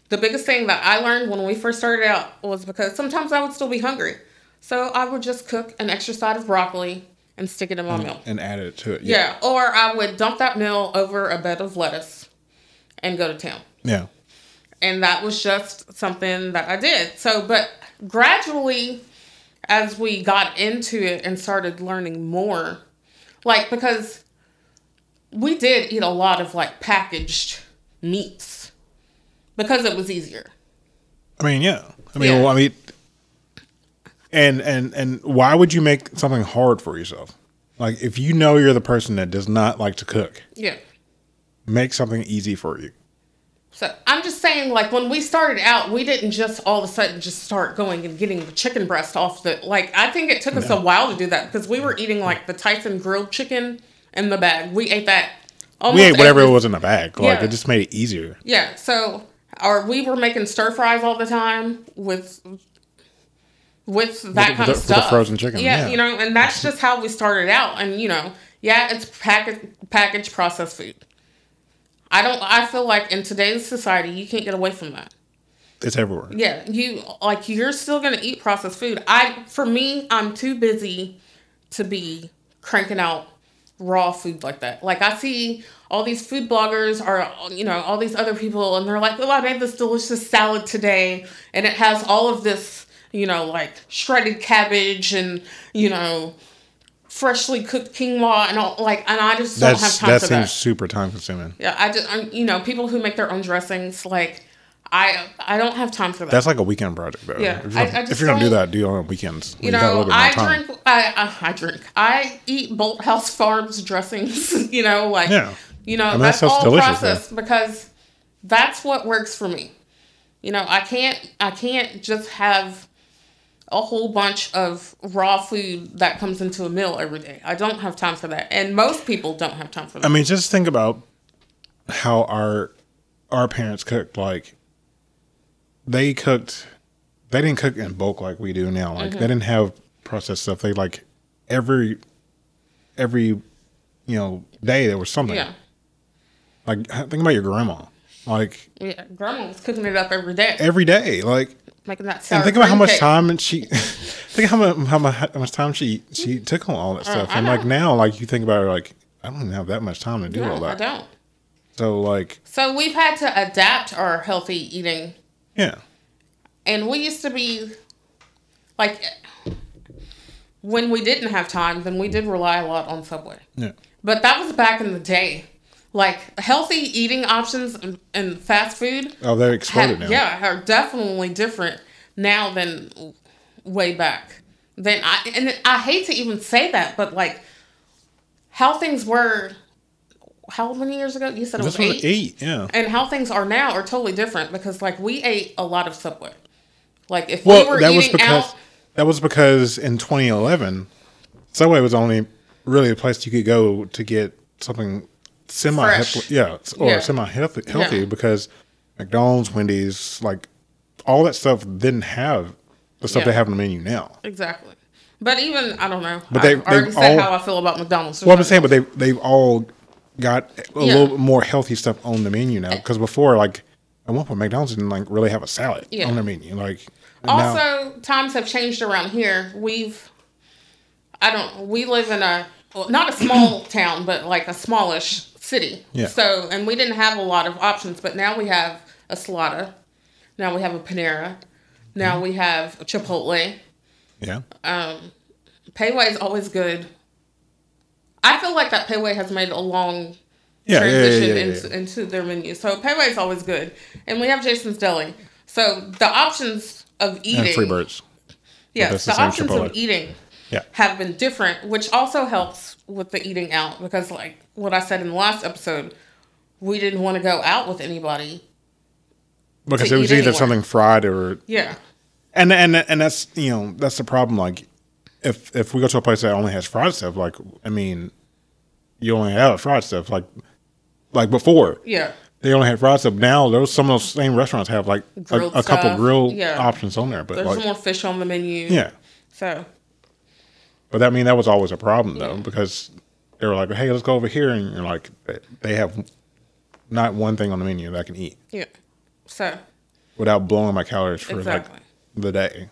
the biggest thing that I learned when we first started out was because sometimes I would still be hungry, so I would just cook an extra side of broccoli and stick it in my meal. and add it to it. Yeah, or I would dump that meal over a bed of lettuce and go to town. yeah. And that was just something that I did. So, but gradually, as we got into it and started learning more, like, because we did eat a lot of like packaged meats because it was easier. I mean, yeah. I mean, Yeah. well, I mean, and and and why would you make something hard for yourself? Like, if you know you're the person that does not like to cook, Yeah. make something easy for you. So I'm just saying, like when we started out, we didn't just all of a sudden just start going and getting the chicken breast off the. Like I think it took us a while to do that because we were eating like the Tyson grilled chicken in the bag. We ate that. Almost We ate whatever every- was in the bag. Like, Yeah. it just made it easier. Yeah. So, or we were making stir fries all the time with with that With- kind of the- the stuff. frozen chicken, yeah. you know, and that's just how we started out. And you know, yeah, it's package packaged processed food. I don't. I feel like in today's society, you can't get away from that. It's everywhere. Yeah, you like you're still gonna eat processed food. I for me, I'm too busy to be cranking out raw food like that. Like I see all these food bloggers or you know all these other people, and they're like, "Oh, I made this delicious salad today, and it has all of this, you know, like shredded cabbage and you know." Freshly cooked quinoa and all like, and I just don't have time that for seems that. super time consuming. Yeah, I just, I'm, you know, people who make their own dressings, like, I, I don't have time for that. That's like a weekend project, though. Yeah, If you're, I- gonna- I if you're gonna do that, do it on weekends. when you know, I drink, I, I, drink, I eat Bolthouse Farms dressings. You know, like, Yeah. you know, mean, that's that all sounds delicious, because that's what works for me. You know, I can't, I can't just have a whole bunch of raw food that comes into a meal every day. I don't have time for that, and most people don't have time for that. I mean, just think about how our our parents cooked. Like they cooked, they didn't cook in bulk like we do now. Like they mm-hmm. didn't have processed stuff. They like every every you know day there was something. yeah, Like think about your grandma. Like yeah. Grandma was cooking it up every day, every day. Like making that and think about how much cake. time and she think how much how much, how much time she she took on all that stuff. Uh, I and like now, like you think about it, like I don't even have that much time to do No, all that. I don't. So like So we've had to adapt our healthy eating yeah. And we used to be like when we didn't have time, then we did rely a lot on Subway. Yeah. But that was back in the day. Like healthy eating options and, and fast food Oh, they're exploded ha- now. yeah, are definitely different now than way back. Then I and I hate to even say that, but like how things were how many years ago? You said it was was eight? eight, yeah. And how things are now are totally different because like we ate a lot of Subway. Like if Well, we were that eating was because out that was because in 2011, Subway was only really a place you could go to get something semi Fresh. yeah, or Yeah. semi healthy healthy Yeah. because McDonald's, Wendy's, like all that stuff didn't have the stuff Yeah. they have on the menu now. Exactly. But even I don't know. But I they- already said all- how I feel about McDonald's. Well, I'm saying, but they they've all got a Yeah. little bit more healthy stuff on the menu now. Eh. Because before, like at one point, McDonald's didn't like really have a salad Yeah. on their menu. Like Also, now, times have changed around here. We've, I don't, we live in a, well, not a small town, but like a smallish city. Yeah. So, and we didn't have a lot of options, but now we have a Salata. Now we have a Panera. Now Mm-hmm. we have a Chipotle. yeah, Um, Pei Wei is always good. I feel like that Pei Wei has made a long yeah, yeah, yeah, transition yeah, yeah, into, yeah. into their menu. So Pei Wei is always good, and we have Jason's Deli. So the options of eating, and Freebirds. yes, the, the options Chipotle. of eating Yeah. have been different, which also helps with the eating out because, like what I said in the last episode, we didn't want to go out with anybody. Because it was eat either anywhere. something fried or Yeah, and and and that's you know that's the problem. Like if if we go to a place that only has fried stuff, like I mean, you only have fried stuff. Like like before, yeah, they only had fried stuff. Now those some of those same restaurants have like a, a couple grill yeah. options on there. But there's like more fish on the menu. yeah, So but I mean that was always a problem though because they were like, hey, let's go over here, and you're like, they have not one thing on the menu that I can eat yeah, so without blowing my calories for Exactly. like the day.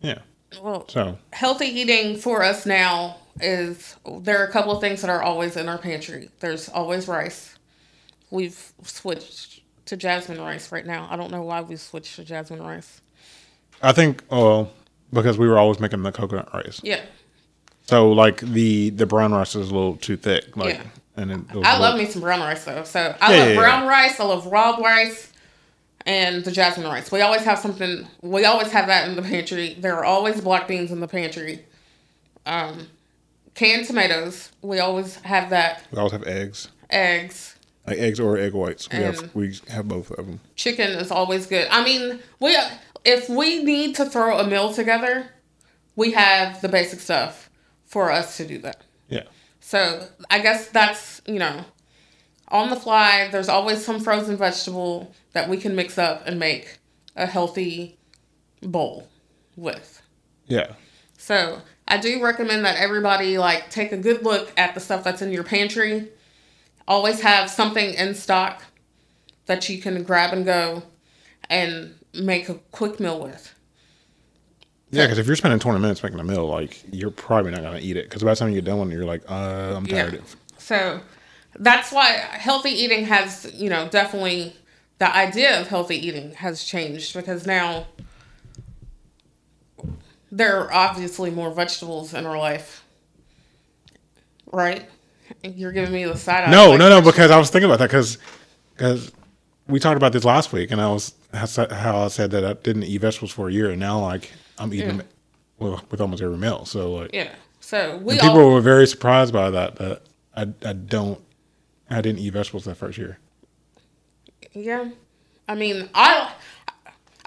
Yeah. well, So healthy eating for us now is there are a couple of things that are always in our pantry. There's always rice. We've switched to jasmine rice right now. I don't know why we switched to jasmine rice. I think, oh, because we were always making the coconut rice. Yeah. So like the the brown rice is a little too thick. Like, Yeah. and it, it I love me some brown rice though. So I Yeah, love yeah, yeah. brown rice. I love raw rice, and the jasmine rice. We always have something. We always have that in the pantry. There are always black beans in the pantry. Um, canned tomatoes. We always have that. We always have eggs, Eggs. like eggs or egg whites. We And- have we have both of them. chicken is always good. I mean, we if we need to throw a meal together, we have the basic stuff for us to do that. Yeah. So I guess that's you know, on the fly. There's always some frozen vegetable that we can mix up and make a healthy bowl with. Yeah. So I do recommend that everybody like take a good look at the stuff that's in your pantry. Always have something in stock that you can grab and go and make a quick meal with. Yeah, because if you're spending 20 minutes making a meal, like you're probably not gonna eat it. Because by the time you get done, with it, you're like, uh, I'm tired. Yeah. So that's why healthy eating has, you know, definitely the idea of healthy eating has changed because now there are obviously more vegetables in our life. Right? You're giving me the side eye. No, no, no. Because I was thinking about that because because we talked about this last week, and I was how I said that I didn't eat vegetables for a year, and now like I'm eating them well, with almost every meal. So like, Yeah. So we and people all, were very surprised by that. That I I don't I didn't eat vegetables that first year. Yeah. I mean, I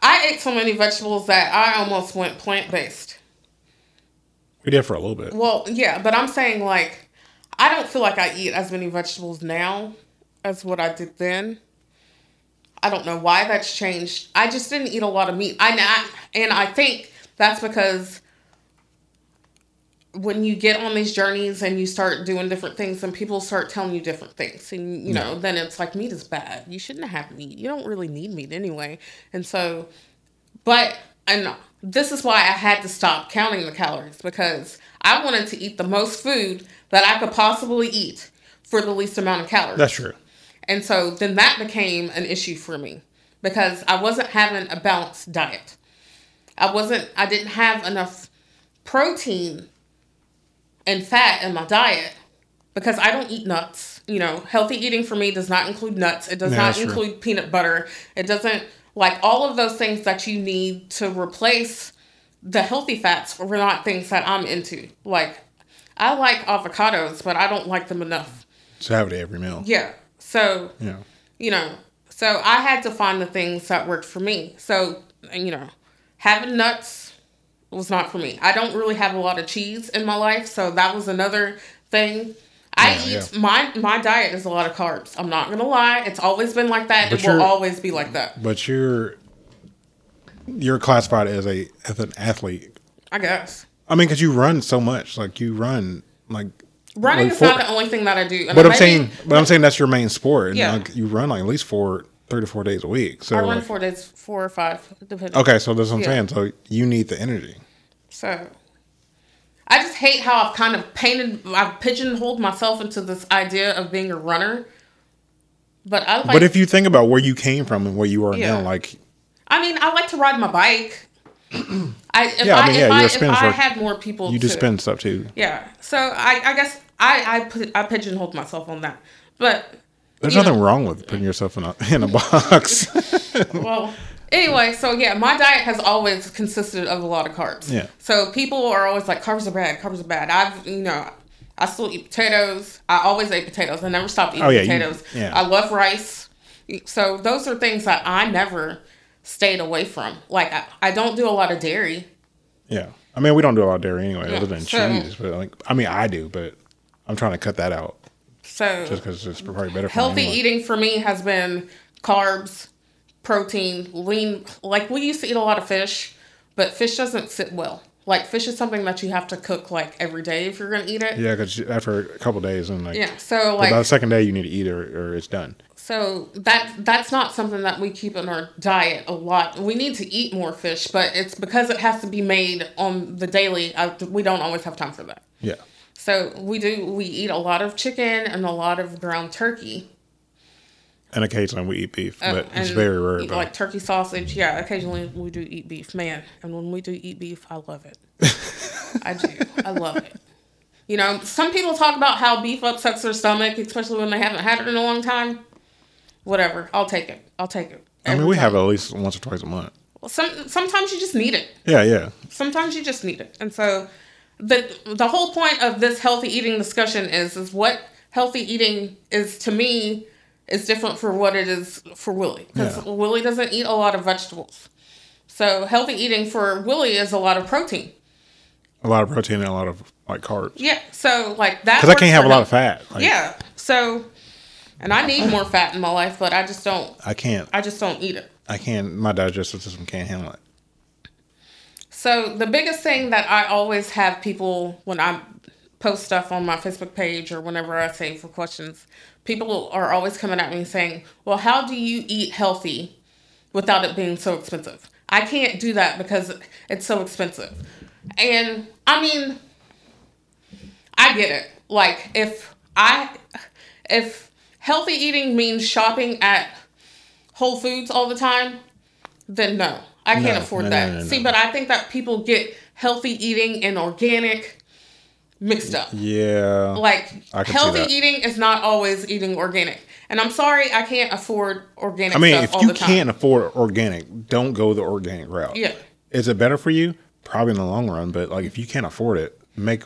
I ate so many vegetables that I almost went plant based. We did for a little bit. Well, yeah, but I'm saying like I don't feel like I eat as many vegetables now as what I did then. I don't know why that's changed. I just didn't eat a lot of meat. I and I think that's because when you get on these journeys and you start doing different things and people start telling you different things and you know then it's like meat is bad you shouldn't have meat you don't really need meat anyway and so but and this is why i had to stop counting the calories because i wanted to eat the most food that i could possibly eat for the least amount of calories That's true. And so then that became an issue for me because I wasn't having a balanced diet. I wasn't, I didn't have enough protein and fat in my diet because I don't eat nuts. You know, healthy eating for me does not include nuts. It does Yeah, not that's true. include peanut butter. It doesn't like all of those things that you need to replace the healthy fats were not things that I'm into. Like I like avocados, but I don't like them enough. To have it every meal. Yeah. So Yeah. you know, so I had to find the things that worked for me. So, you know, having nuts was not for me. I don't really have a lot of cheese in my life, so that was another thing. I Yeah, eat yeah. my my diet is a lot of carbs. I'm not gonna lie; it's always been like that. But it will always be like that. But you're you're classified as a as an athlete. I guess I mean, because you run so much. Like you run like running like is four- not the only thing that I do. But I'm maybe- saying, but I'm saying that's your main sport, and Yeah. like you run like at least four, three to four days a week. So I run like- four days, four or five, depending. okay, so that's what I'm Yeah. saying. So you need the energy. So I just hate how I've kind of painted, I've pigeonholed myself into this idea of being a runner. But I like. but if you think about where you came from and where you are Yeah. now, like I mean, I like to ride my bike. I if Yeah, I I, mean, if, yeah, I, you're a if I had more people, you do spin stuff too. Yeah, so I, I guess I I put I pigeonholed myself on that, but There's you know, nothing wrong with putting yourself in a in a box. well, anyway, so yeah, my diet has always consisted of a lot of carbs. Yeah. So people are always like, carbs are bad, carbs are bad. I've, you know, I still eat potatoes. I always ate potatoes. I never stopped eating Oh, yeah, you- potatoes. yeah. I love rice. So those are things that I never stayed away from. Like I, I don't do a lot of dairy. yeah, I mean we don't do a lot of dairy anyway, Yeah, other than so- cheese. But like, I mean I do, but I'm trying to cut that out So just because it's probably better for healthy eating for me has been carbs, protein, lean. Like we used to eat a lot of fish, but fish doesn't sit well. Like fish is something that you have to cook like every day if you're gonna eat it. Yeah, because after a couple days and like Yeah, so like by the second day you need to eat it or, or it's done. so that that's not something that we keep in our diet a lot. We need to eat more fish, but it's because it has to be made on the daily. I, we don't always have time for that. Yeah. So we do we eat a lot of chicken and a lot of ground turkey. And occasionally we eat beef, Uh, but it's very rare. eat, like turkey sausage. Yeah, occasionally we do eat beef, man. And when we do eat beef, I love it. I do. I love it. You know, some people talk about how beef upsets their stomach, especially when they haven't had it in a long time. Whatever, I'll take it. I'll take it. I mean, we have it at least once or twice a month. Well, some sometimes you just need it. Yeah, yeah. Sometimes you just need it, and so the the whole point of this healthy eating discussion is is what healthy eating is to me is different for what it is for Willie because Yeah. Willie doesn't eat a lot of vegetables. So healthy eating for Willie is a lot of protein. A lot of protein and a lot of like carbs. Yeah. So like that. Because I can't have a lot of fat. Like, Yeah. So, and I need more fat in my life, but I just don't. I can't. I just don't eat it. I can't. My digestive system can't handle it. So the biggest thing that I always have people when I post stuff on my Facebook page or whenever I say for questions, people are always coming at me saying, "Well, how do you eat healthy without it being so expensive?" I can't do that because it's so expensive. And I mean, I get it. Like if I if healthy eating means shopping at Whole Foods all the time, then no. I can't No, afford no, that. no, See, but I think that people get healthy eating and organic mixed up. Yeah. Like I can see healthy eating is not always eating organic. And I'm sorry I can't afford organic I mean, if you can't afford organic, don't go the organic route. Yeah. Is it better for you? Probably in the long run, but like if you can't afford it, make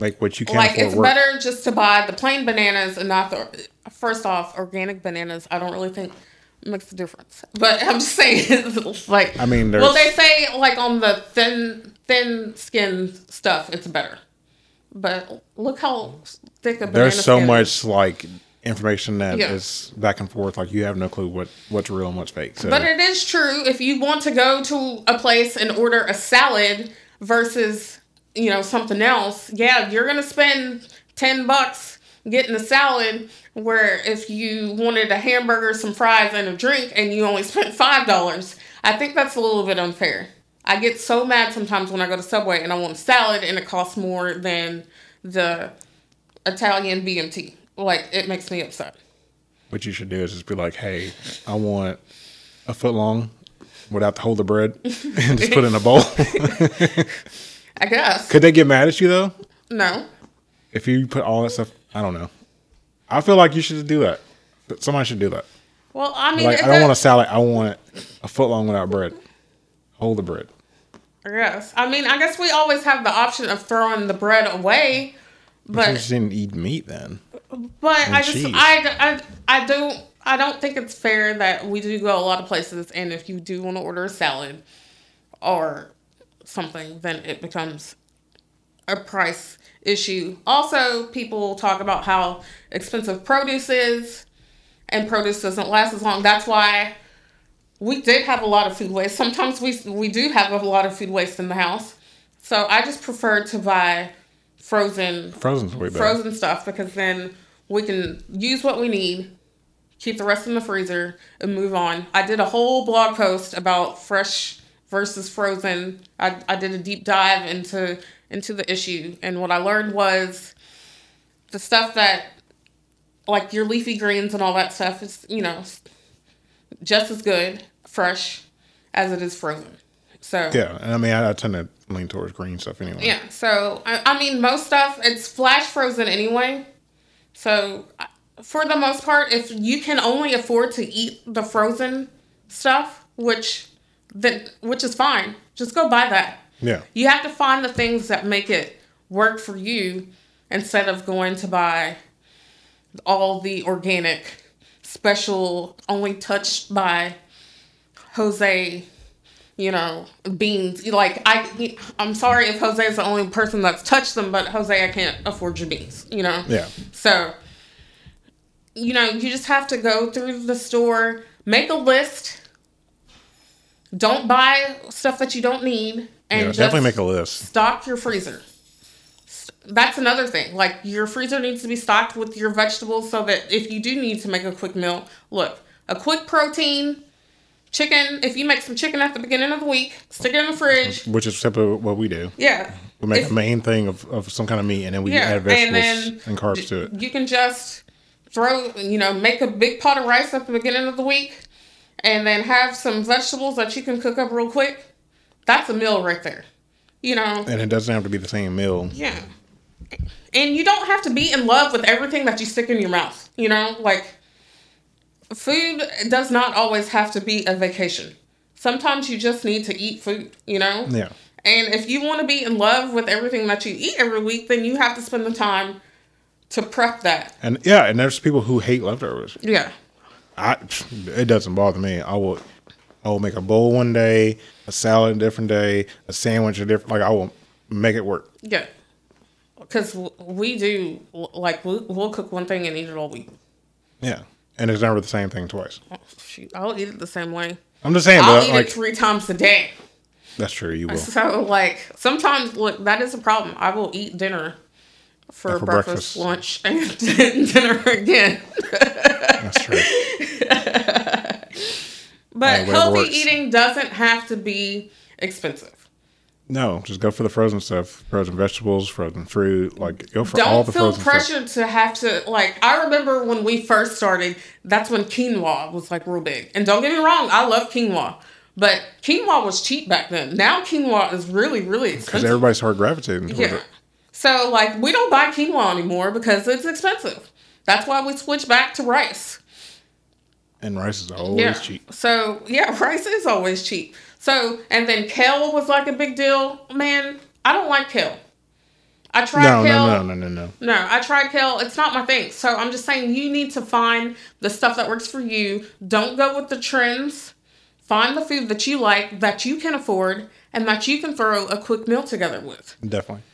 like what you can afford. like afford it's work. better just to buy the plain bananas and not the first off organic bananas i don't really think makes a difference but i'm just saying like I mean, well they say like on the thin thin skin stuff it's better but look how thick a banana There's so skin much is. like information that is Yeah. back and forth. Like you have no clue what what's real and what's fake. So but it is true if you want to go to a place and order a salad versus you know something else yeah you're gonna spend 10 bucks getting a salad where if you wanted a hamburger some fries and a drink and you only spent five dollars. I think that's a little bit unfair. I get so mad sometimes when i go to subway and i want a salad and it costs more than the italian bmt like it makes me upset. What you should do is just be like, hey, I want a foot long without the hold of bread and just put it in a bowl. i guess. Could they get mad at you though? no. If you put all that stuff, I don't know. I feel like you should do that. Somebody should do that. Well, I mean, Like I don't want a salad. I want a foot long without bread. Hold the bread. Yes, I mean, I guess we always have the option of throwing the bread away, But you but just didn't eat meat then. but I just cheese. I, I I don't I don't think it's fair that we do go a lot of places, and if you do want to order a salad or something, then it becomes a price issue. Also, people talk about how expensive produce is, and produce doesn't last as long. That's why we did have a lot of food waste. Sometimes we we do have a lot of food waste in the house. So I just prefer to buy frozen better. frozen stuff because then we can use what we need, keep the rest in the freezer, and move on. I did a whole blog post about fresh versus frozen. I, I did a deep dive into into the issue, and what I learned was the stuff that like your leafy greens and all that stuff is you know just as good fresh as it is frozen. So Yeah, and I mean, I, I tend to lean towards green stuff anyway. yeah. So I, I mean, most stuff it's flash frozen anyway. So for the most part, if you can only afford to eat the frozen stuff, which then which is fine, just go buy that. Yeah. You have to find the things that make it work for you instead of going to buy all the organic, special, only touched by Jose, you know, beans. Like I, I'm sorry if Jose is the only person that's touched them, but Jose, I can't afford your beans. You know. Yeah. So, you know, you just have to go through the store, make a list. Don't buy stuff that you don't need, and Yeah, just definitely make a list. stock your freezer. That's another thing. Like your freezer needs to be stocked with your vegetables so that if you do need to make a quick meal, look, a quick protein, chicken. If you make some chicken at the beginning of the week, stick it in the fridge. Which is typically what we do. Yeah. We make If- a main thing of, of some kind of meat, and then we yeah, add vegetables and and, carbs d- to it. You can just throw, you know, make a big pot of rice at the beginning of the week, and then have some vegetables that you can cook up real quick. That's a meal right there. You know. And it doesn't have to be the same meal. Yeah. And you don't have to be in love with everything that you stick in your mouth. You know, like food does not always have to be a vacation. Sometimes you just need to eat food, you know? Yeah. And if you want to be in love with everything that you eat every week, then you have to spend the time to prep that. And yeah, and there's people who hate leftovers. Yeah. I it doesn't bother me. I will I will make a bowl one day, a salad a different day, a sandwich a different. Like I will make it work. Yeah. Because we do, like, we- we'll cook one thing and eat it all week. Yeah, and it's never the same thing twice. Oh, shoot, I'll eat it the same way. I'm just saying, I'll but eat like it three times a day. that's true. You will. So like sometimes look that is a problem. I will eat dinner for, for breakfast, breakfast. lunch, and dinner again. That's true. But Yeah, whatever healthy works. eating doesn't have to be expensive. No, just go for the frozen stuff, frozen vegetables, frozen fruit. Like go for all Don't the feel frozen stuff. pressure to have to like. I remember when we first started. That's when quinoa was like real big. And don't get me wrong, I love quinoa, but quinoa was cheap back then. Now quinoa is really really expensive. Because expensive. everybody started gravitating towards Yeah. it. So like we don't buy quinoa anymore because it's expensive. That's why we switch back to rice. And rice is always Yeah. cheap. So yeah, rice is always cheap. So and then kale was like a big deal. Man, I don't like kale. I tried No, kale. no, no, no, no, no. No, I tried kale. It's not my thing. So I'm just saying you need to find the stuff that works for you. Don't go with the trends. Find the food that you like, that you can afford, and that you can throw a quick meal together with. Definitely.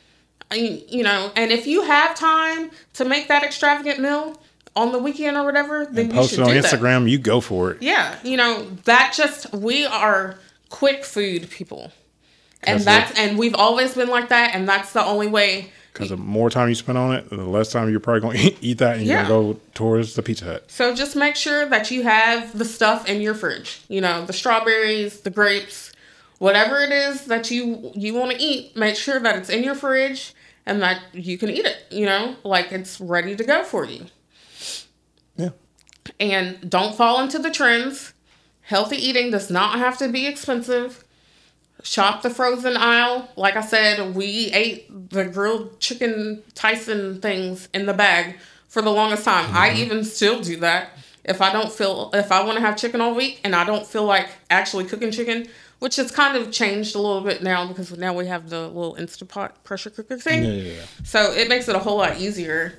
I- you know, and if you have time to make that extravagant meal on the weekend or whatever, then you Post should it on do that. Instagram. You go for it. Yeah, you know, that just we are quick food people. And That's that's and we've always been like that and that's the only way Because the more time you spend on it, the less time you're probably going to eat that, and you're going to go towards the Pizza Hut. So just make sure that you have the stuff in your fridge. You know, the strawberries, the grapes, whatever it is that you you want to eat, make sure that it's in your fridge and that you can eat it, you know? Like it's ready to go for you. And don't fall into the trends. Healthy eating does not have to be expensive. Shop the frozen aisle. Like I said, we ate the grilled chicken Tyson things in the bag for the longest time. I mm-hmm. even still do that. if I don't feel if I want to have chicken all week and I don't feel like actually cooking chicken, which has kind of changed a little bit now because now we have the little Instapot pressure cooker thing. Yeah, yeah, yeah. So it makes it a whole lot easier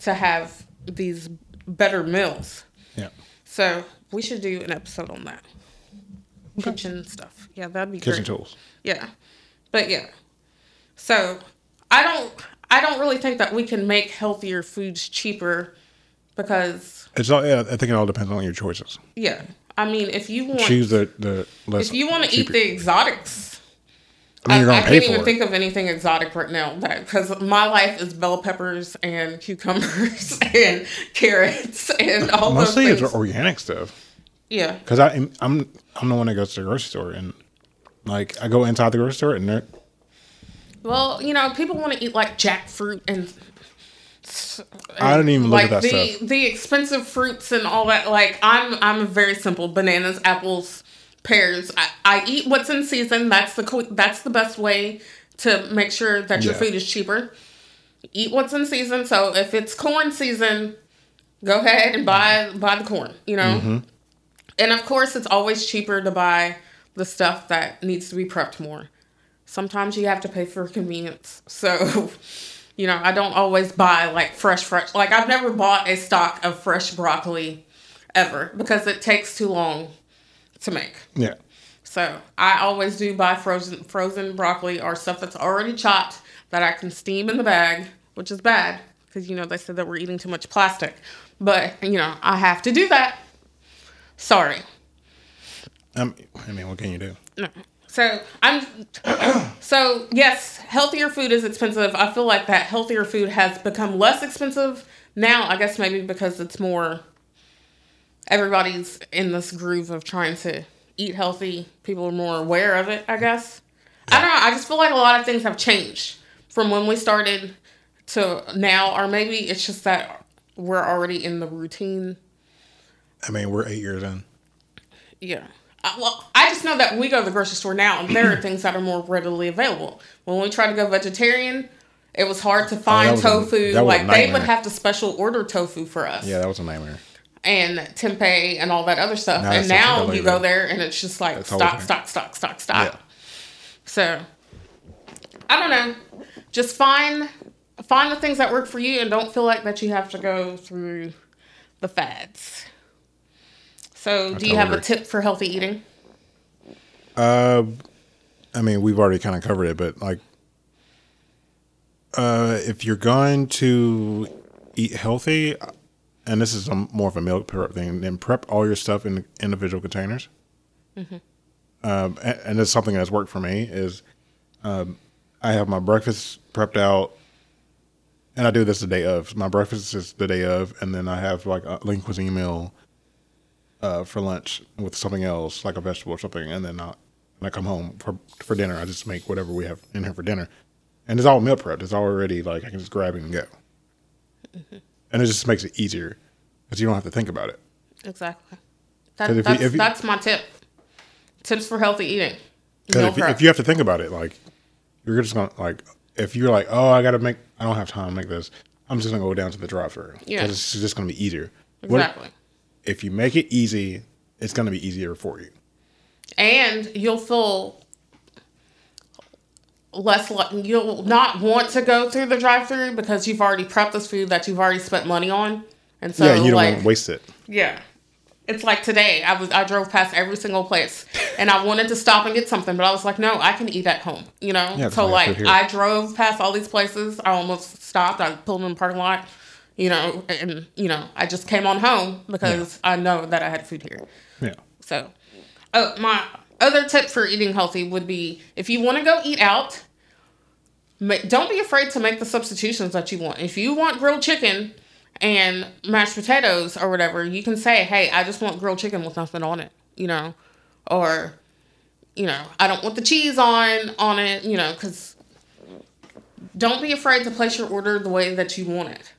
to have these better meals. Yeah. So we should do an episode on that. Kitchen stuff. Yeah, that'd be Kitchen great. tools. Yeah. But yeah. So I don't I don't really think that we can make healthier foods cheaper because It's all. Yeah, I think it all depends on your choices. yeah. I mean if you want Choose the the less. if you want to eat the exotics I mean, you're I, gonna I pay can't for even it. think of anything exotic right now that because my life is bell peppers and cucumbers and carrots and all Mostly those it's things. organic stuff. yeah, Because I I'm I'm the one that goes to the grocery store and like I go inside the grocery store and they're well, you know, people want to eat like jackfruit and. I don't even look like at that the stuff. the expensive fruits and all that. Like I'm I'm very simple: bananas, apples, pears. I, I eat what's in season. That's the co- that's the best way to make sure that your Yeah. food is cheaper. Eat what's in season. So if it's corn season, go ahead and buy buy the corn. You know, Mm-hmm. and of course it's always cheaper to buy the stuff that needs to be prepped more. Sometimes you have to pay for convenience. So. You know, I don't always buy like fresh, fresh. Like I've never bought a stock of fresh broccoli ever because it takes too long to make. yeah. So I always do buy frozen frozen broccoli or stuff that's already chopped that I can steam in the bag, which is bad because you know they said that we're eating too much plastic. But you know I have to do that. Sorry. Um, I mean, what can you do? No. So I'm so yes, healthier food is expensive. I feel like that healthier food has become less expensive now. I guess maybe because it's more everybody's in this groove of trying to eat healthy. People are more aware of it, I guess. I don't know. I just feel like a lot of things have changed from when we started to now or maybe it's just that we're already in the routine I mean, we're eight years in. Yeah. Uh, well, I just know that we go to the grocery store now, and there are things that are more readily available. When we tried to go vegetarian, it was hard to find was a- tofu. a like they would have to special order tofu for us, Yeah, that was a nightmare. And tempeh and all that other stuff. Now and now you go there, and it's just like stock, stock, stock, stock, stock. Yeah. So, I don't know. Just find find the things that work for you, and don't feel like that you have to go through the fads. So, do you have a tip for healthy eating? Uh, I mean, we've already kind of covered it, but like, uh, if you're going to eat healthy, and this is a, more of a meal prep thing, then prep all your stuff in individual containers. Um, and, and it's something that's worked for me is, um, I have my breakfast prepped out, and I do this the day of. My breakfast is the day of, and then I have like a lean cuisine meal uh, for lunch with something else, like a vegetable or something, and then I, when I come home for for dinner, I just make whatever we have in here for dinner, and it's all meal prepped. It's already like I can just grab it and go, and it just makes it easier because you don't have to think about it. Exactly. That, if you- that's, you- that's my tip. Tips for healthy eating. Because if, you- if you have to think about it, like you're just gonna like if you're like, oh, I gotta make, I don't have time to make this. I'm just gonna go down to the drive-through. Yeah. it's just gonna be easier. What- exactly. if you make it easy, it's gonna be easier for you. and you'll feel less li- you'll not want to go through the drive-through because you've already prepped this food that you've already spent money on. And so yeah, you don't like want to waste it. yeah. It's like today i was i drove past every single place and i wanted to stop and get something but i was like no i can eat at home you know? Yeah, so because I have like i drove past all these places i almost stopped i pulled in the parking lot you know and you know i just came on home because i know that i had food here. Yeah. so, oh, my other tip for eating healthy would be if you want to go eat out, don't be afraid to make the substitutions that you want. If you want grilled chicken and mashed potatoes or whatever, you can say, "Hey, I just want grilled chicken with nothing on it," you know, or you know, I don't want the cheese on on it, you know, because don't be afraid to place your order the way that you want it,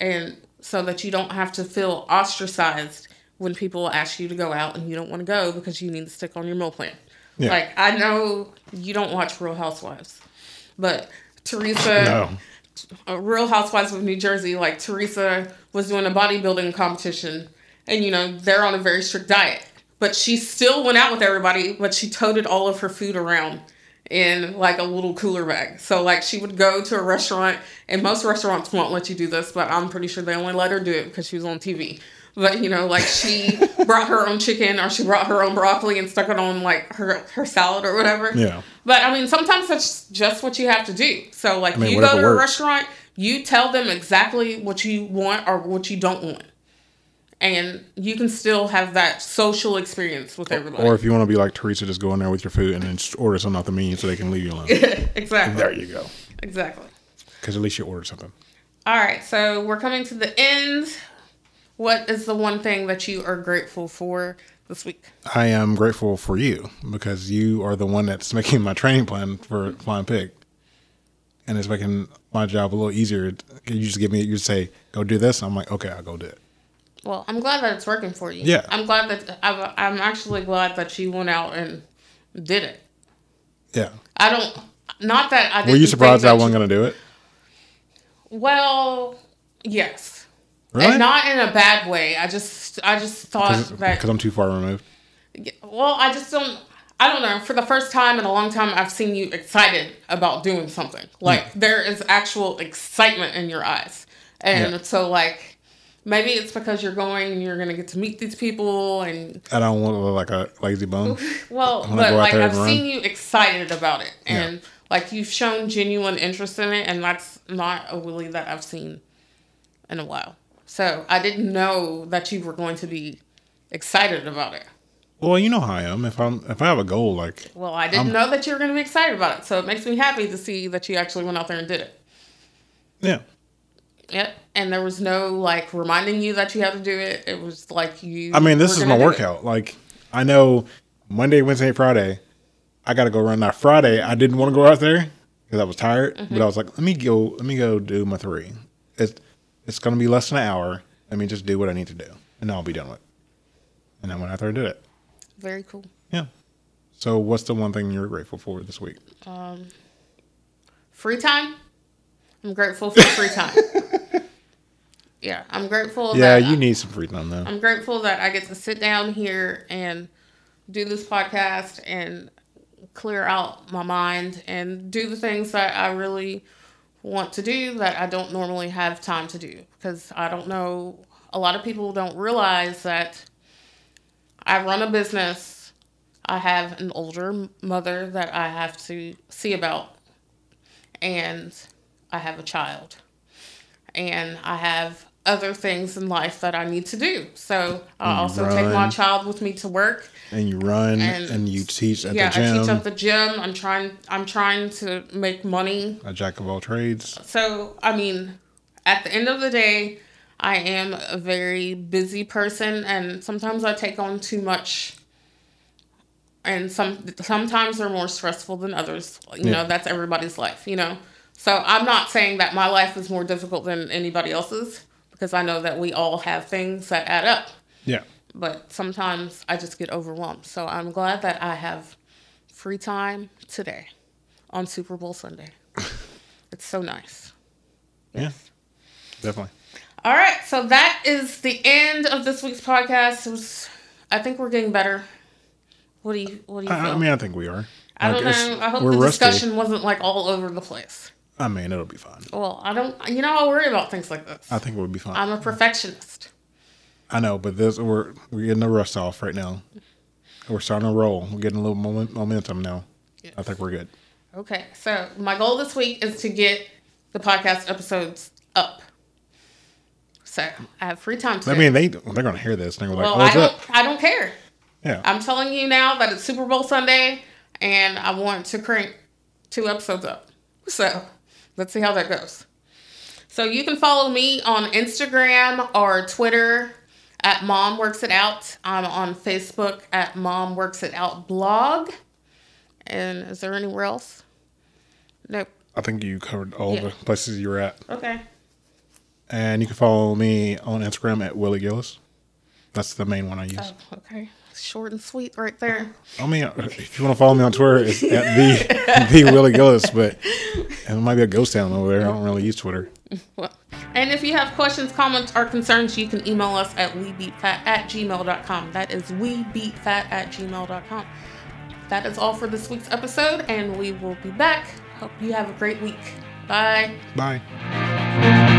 and so that you don't have to feel ostracized when people ask you to go out and you don't want to go because you need to stick on your meal plan. Yeah. Like I know you don't watch Real Housewives, but Teresa, No. uh, Real Housewives of New Jersey, like Teresa was doing a bodybuilding competition and you know they're on a very strict diet. But she still went out with everybody, but she toted all of her food around in like a little cooler bag. So like she would go to a restaurant, and most restaurants won't let you do this, but I'm pretty sure they only let her do it because she was on TV. But you know, like she brought her own chicken or she brought her own broccoli and stuck it on like her her salad or whatever. Yeah. But I mean, sometimes that's just what you have to do. So like mean, you go to a restaurant, you tell them exactly what you want or what you don't want. And you can still have that social experience with everybody. Or if you want to be like Teresa, just go in there with your food and then just order something off the menu so they can leave you alone. exactly. there you go. Exactly. Because at least you ordered something. All right, so we're coming to the end. What is the one thing that you are grateful for this week? I am grateful for you because you are the one that's making my training plan for Flying Pig. And it's making my job a little easier. You just give me, you say, go do this. I'm like, okay, I'll go do it. Well, I'm glad that it's working for you. Yeah. I'm glad that I'm, I'm actually glad that you went out and did it. Yeah. I don't. Not that I. Were you surprised I wasn't going to do it? Well, yes. Really? And not in a bad way. I just, I just thought that. Because I'm too far removed. Well, I just don't. I don't know. For the first time in a long time, I've seen you excited about doing something. Hmm. Like there is actual excitement in your eyes, and Yeah. so like maybe it's because you're going and you're gonna get to meet these people, and I don't want to look like a lazy bum. well, but like I've seen you excited about it, Yeah. and like you've shown genuine interest in it, and that's not a Willie that I've seen in a while. So I didn't know that you were going to be excited about it. Well, you know how I am. If I'm if I have a goal, like Well, I didn't know that you were going to be excited about it, so it makes me happy to see that you actually went out there and did it. yeah, Yep. And there was no like reminding you that you had to do it. It was like you. I mean, this is my do it. workout. Like I know Monday, Wednesday, Friday, I got to go run. Now Friday, I didn't want to go out there because I was tired, Mm-hmm. but I was like, let me go. Let me go do my three. It's it's gonna be less than an hour. Let me just do what I need to do, and I'll be done with. it. And I went out there and did it. Very cool. Yeah. So, what's the one thing you're grateful for this week? Um, free time. I'm grateful for free time. yeah, I'm grateful. Yeah, that you need some free time though. I'm grateful that I get to sit down here and do this podcast and clear out my mind and do the things that I really want to do that I don't normally have time to do because I don't know a lot of people don't realize that I run a business. I have an older mother that I have to see about and I have a child and I have other things in life that I need to do. So I You also take my child with me to work. And you run And- and, you teach at yeah, the gym. I teach at the gym. I'm trying. I'm trying to make money. a jack of all trades. So I mean, at the end of the day, I am a very busy person, and sometimes I take on too much. And some sometimes they're more stressful than others. You Yeah. know, that's everybody's life. You know, so I'm not saying that my life is more difficult than anybody else's because I know that we all have things that add up Yeah. But sometimes I just get overwhelmed. So I'm glad that I have free time today on Super Bowl Sunday. it's so nice. Yeah. Definitely. All right, so that is the end of this week's podcast. It was, I think we're getting better. What do you What do you feel? I, I mean, I think we are. I Like, don't know. I hope the rusty. discussion wasn't like all over the place. I mean, it'll be fine. Well, I don't. You know, I worry about things like this. I think we'll be fine. I'm a perfectionist. I know, but this we're we're getting the rust off right now. We're starting to roll. We're getting a little moment, momentum now. I think we're good. Okay, so my goal this week is to get the podcast episodes up. So I have free time today. I mean, they they're gonna hear this. They're like, well, "Oh, I don't. up?" I don't care. Yeah. I'm telling you now that it's Super Bowl Sunday, and I want to crank two episodes up. So let's see how that goes. So you can follow me on Instagram or Twitter at Mom Works It Out. I'm on Facebook at Mom Works It Out blog. And is there anywhere else? Nope. I think you covered all Yeah. the places you were at. Okay. And you can follow me on Instagram at Willie Gillis. That's the main one I use. Oh, okay. Short and sweet right there. I mean, uh, if you want to follow me on Twitter, it's at the the Willie Gillis, but it might be a ghost town over there. I don't really use Twitter. Well, And if you have questions, comments, or concerns, you can email us at webeatfat at gmail.com. That is webeatfat at gmail.com. That is all for this week's episode, and we will be back. Hope you have a great week. Bye. Bye.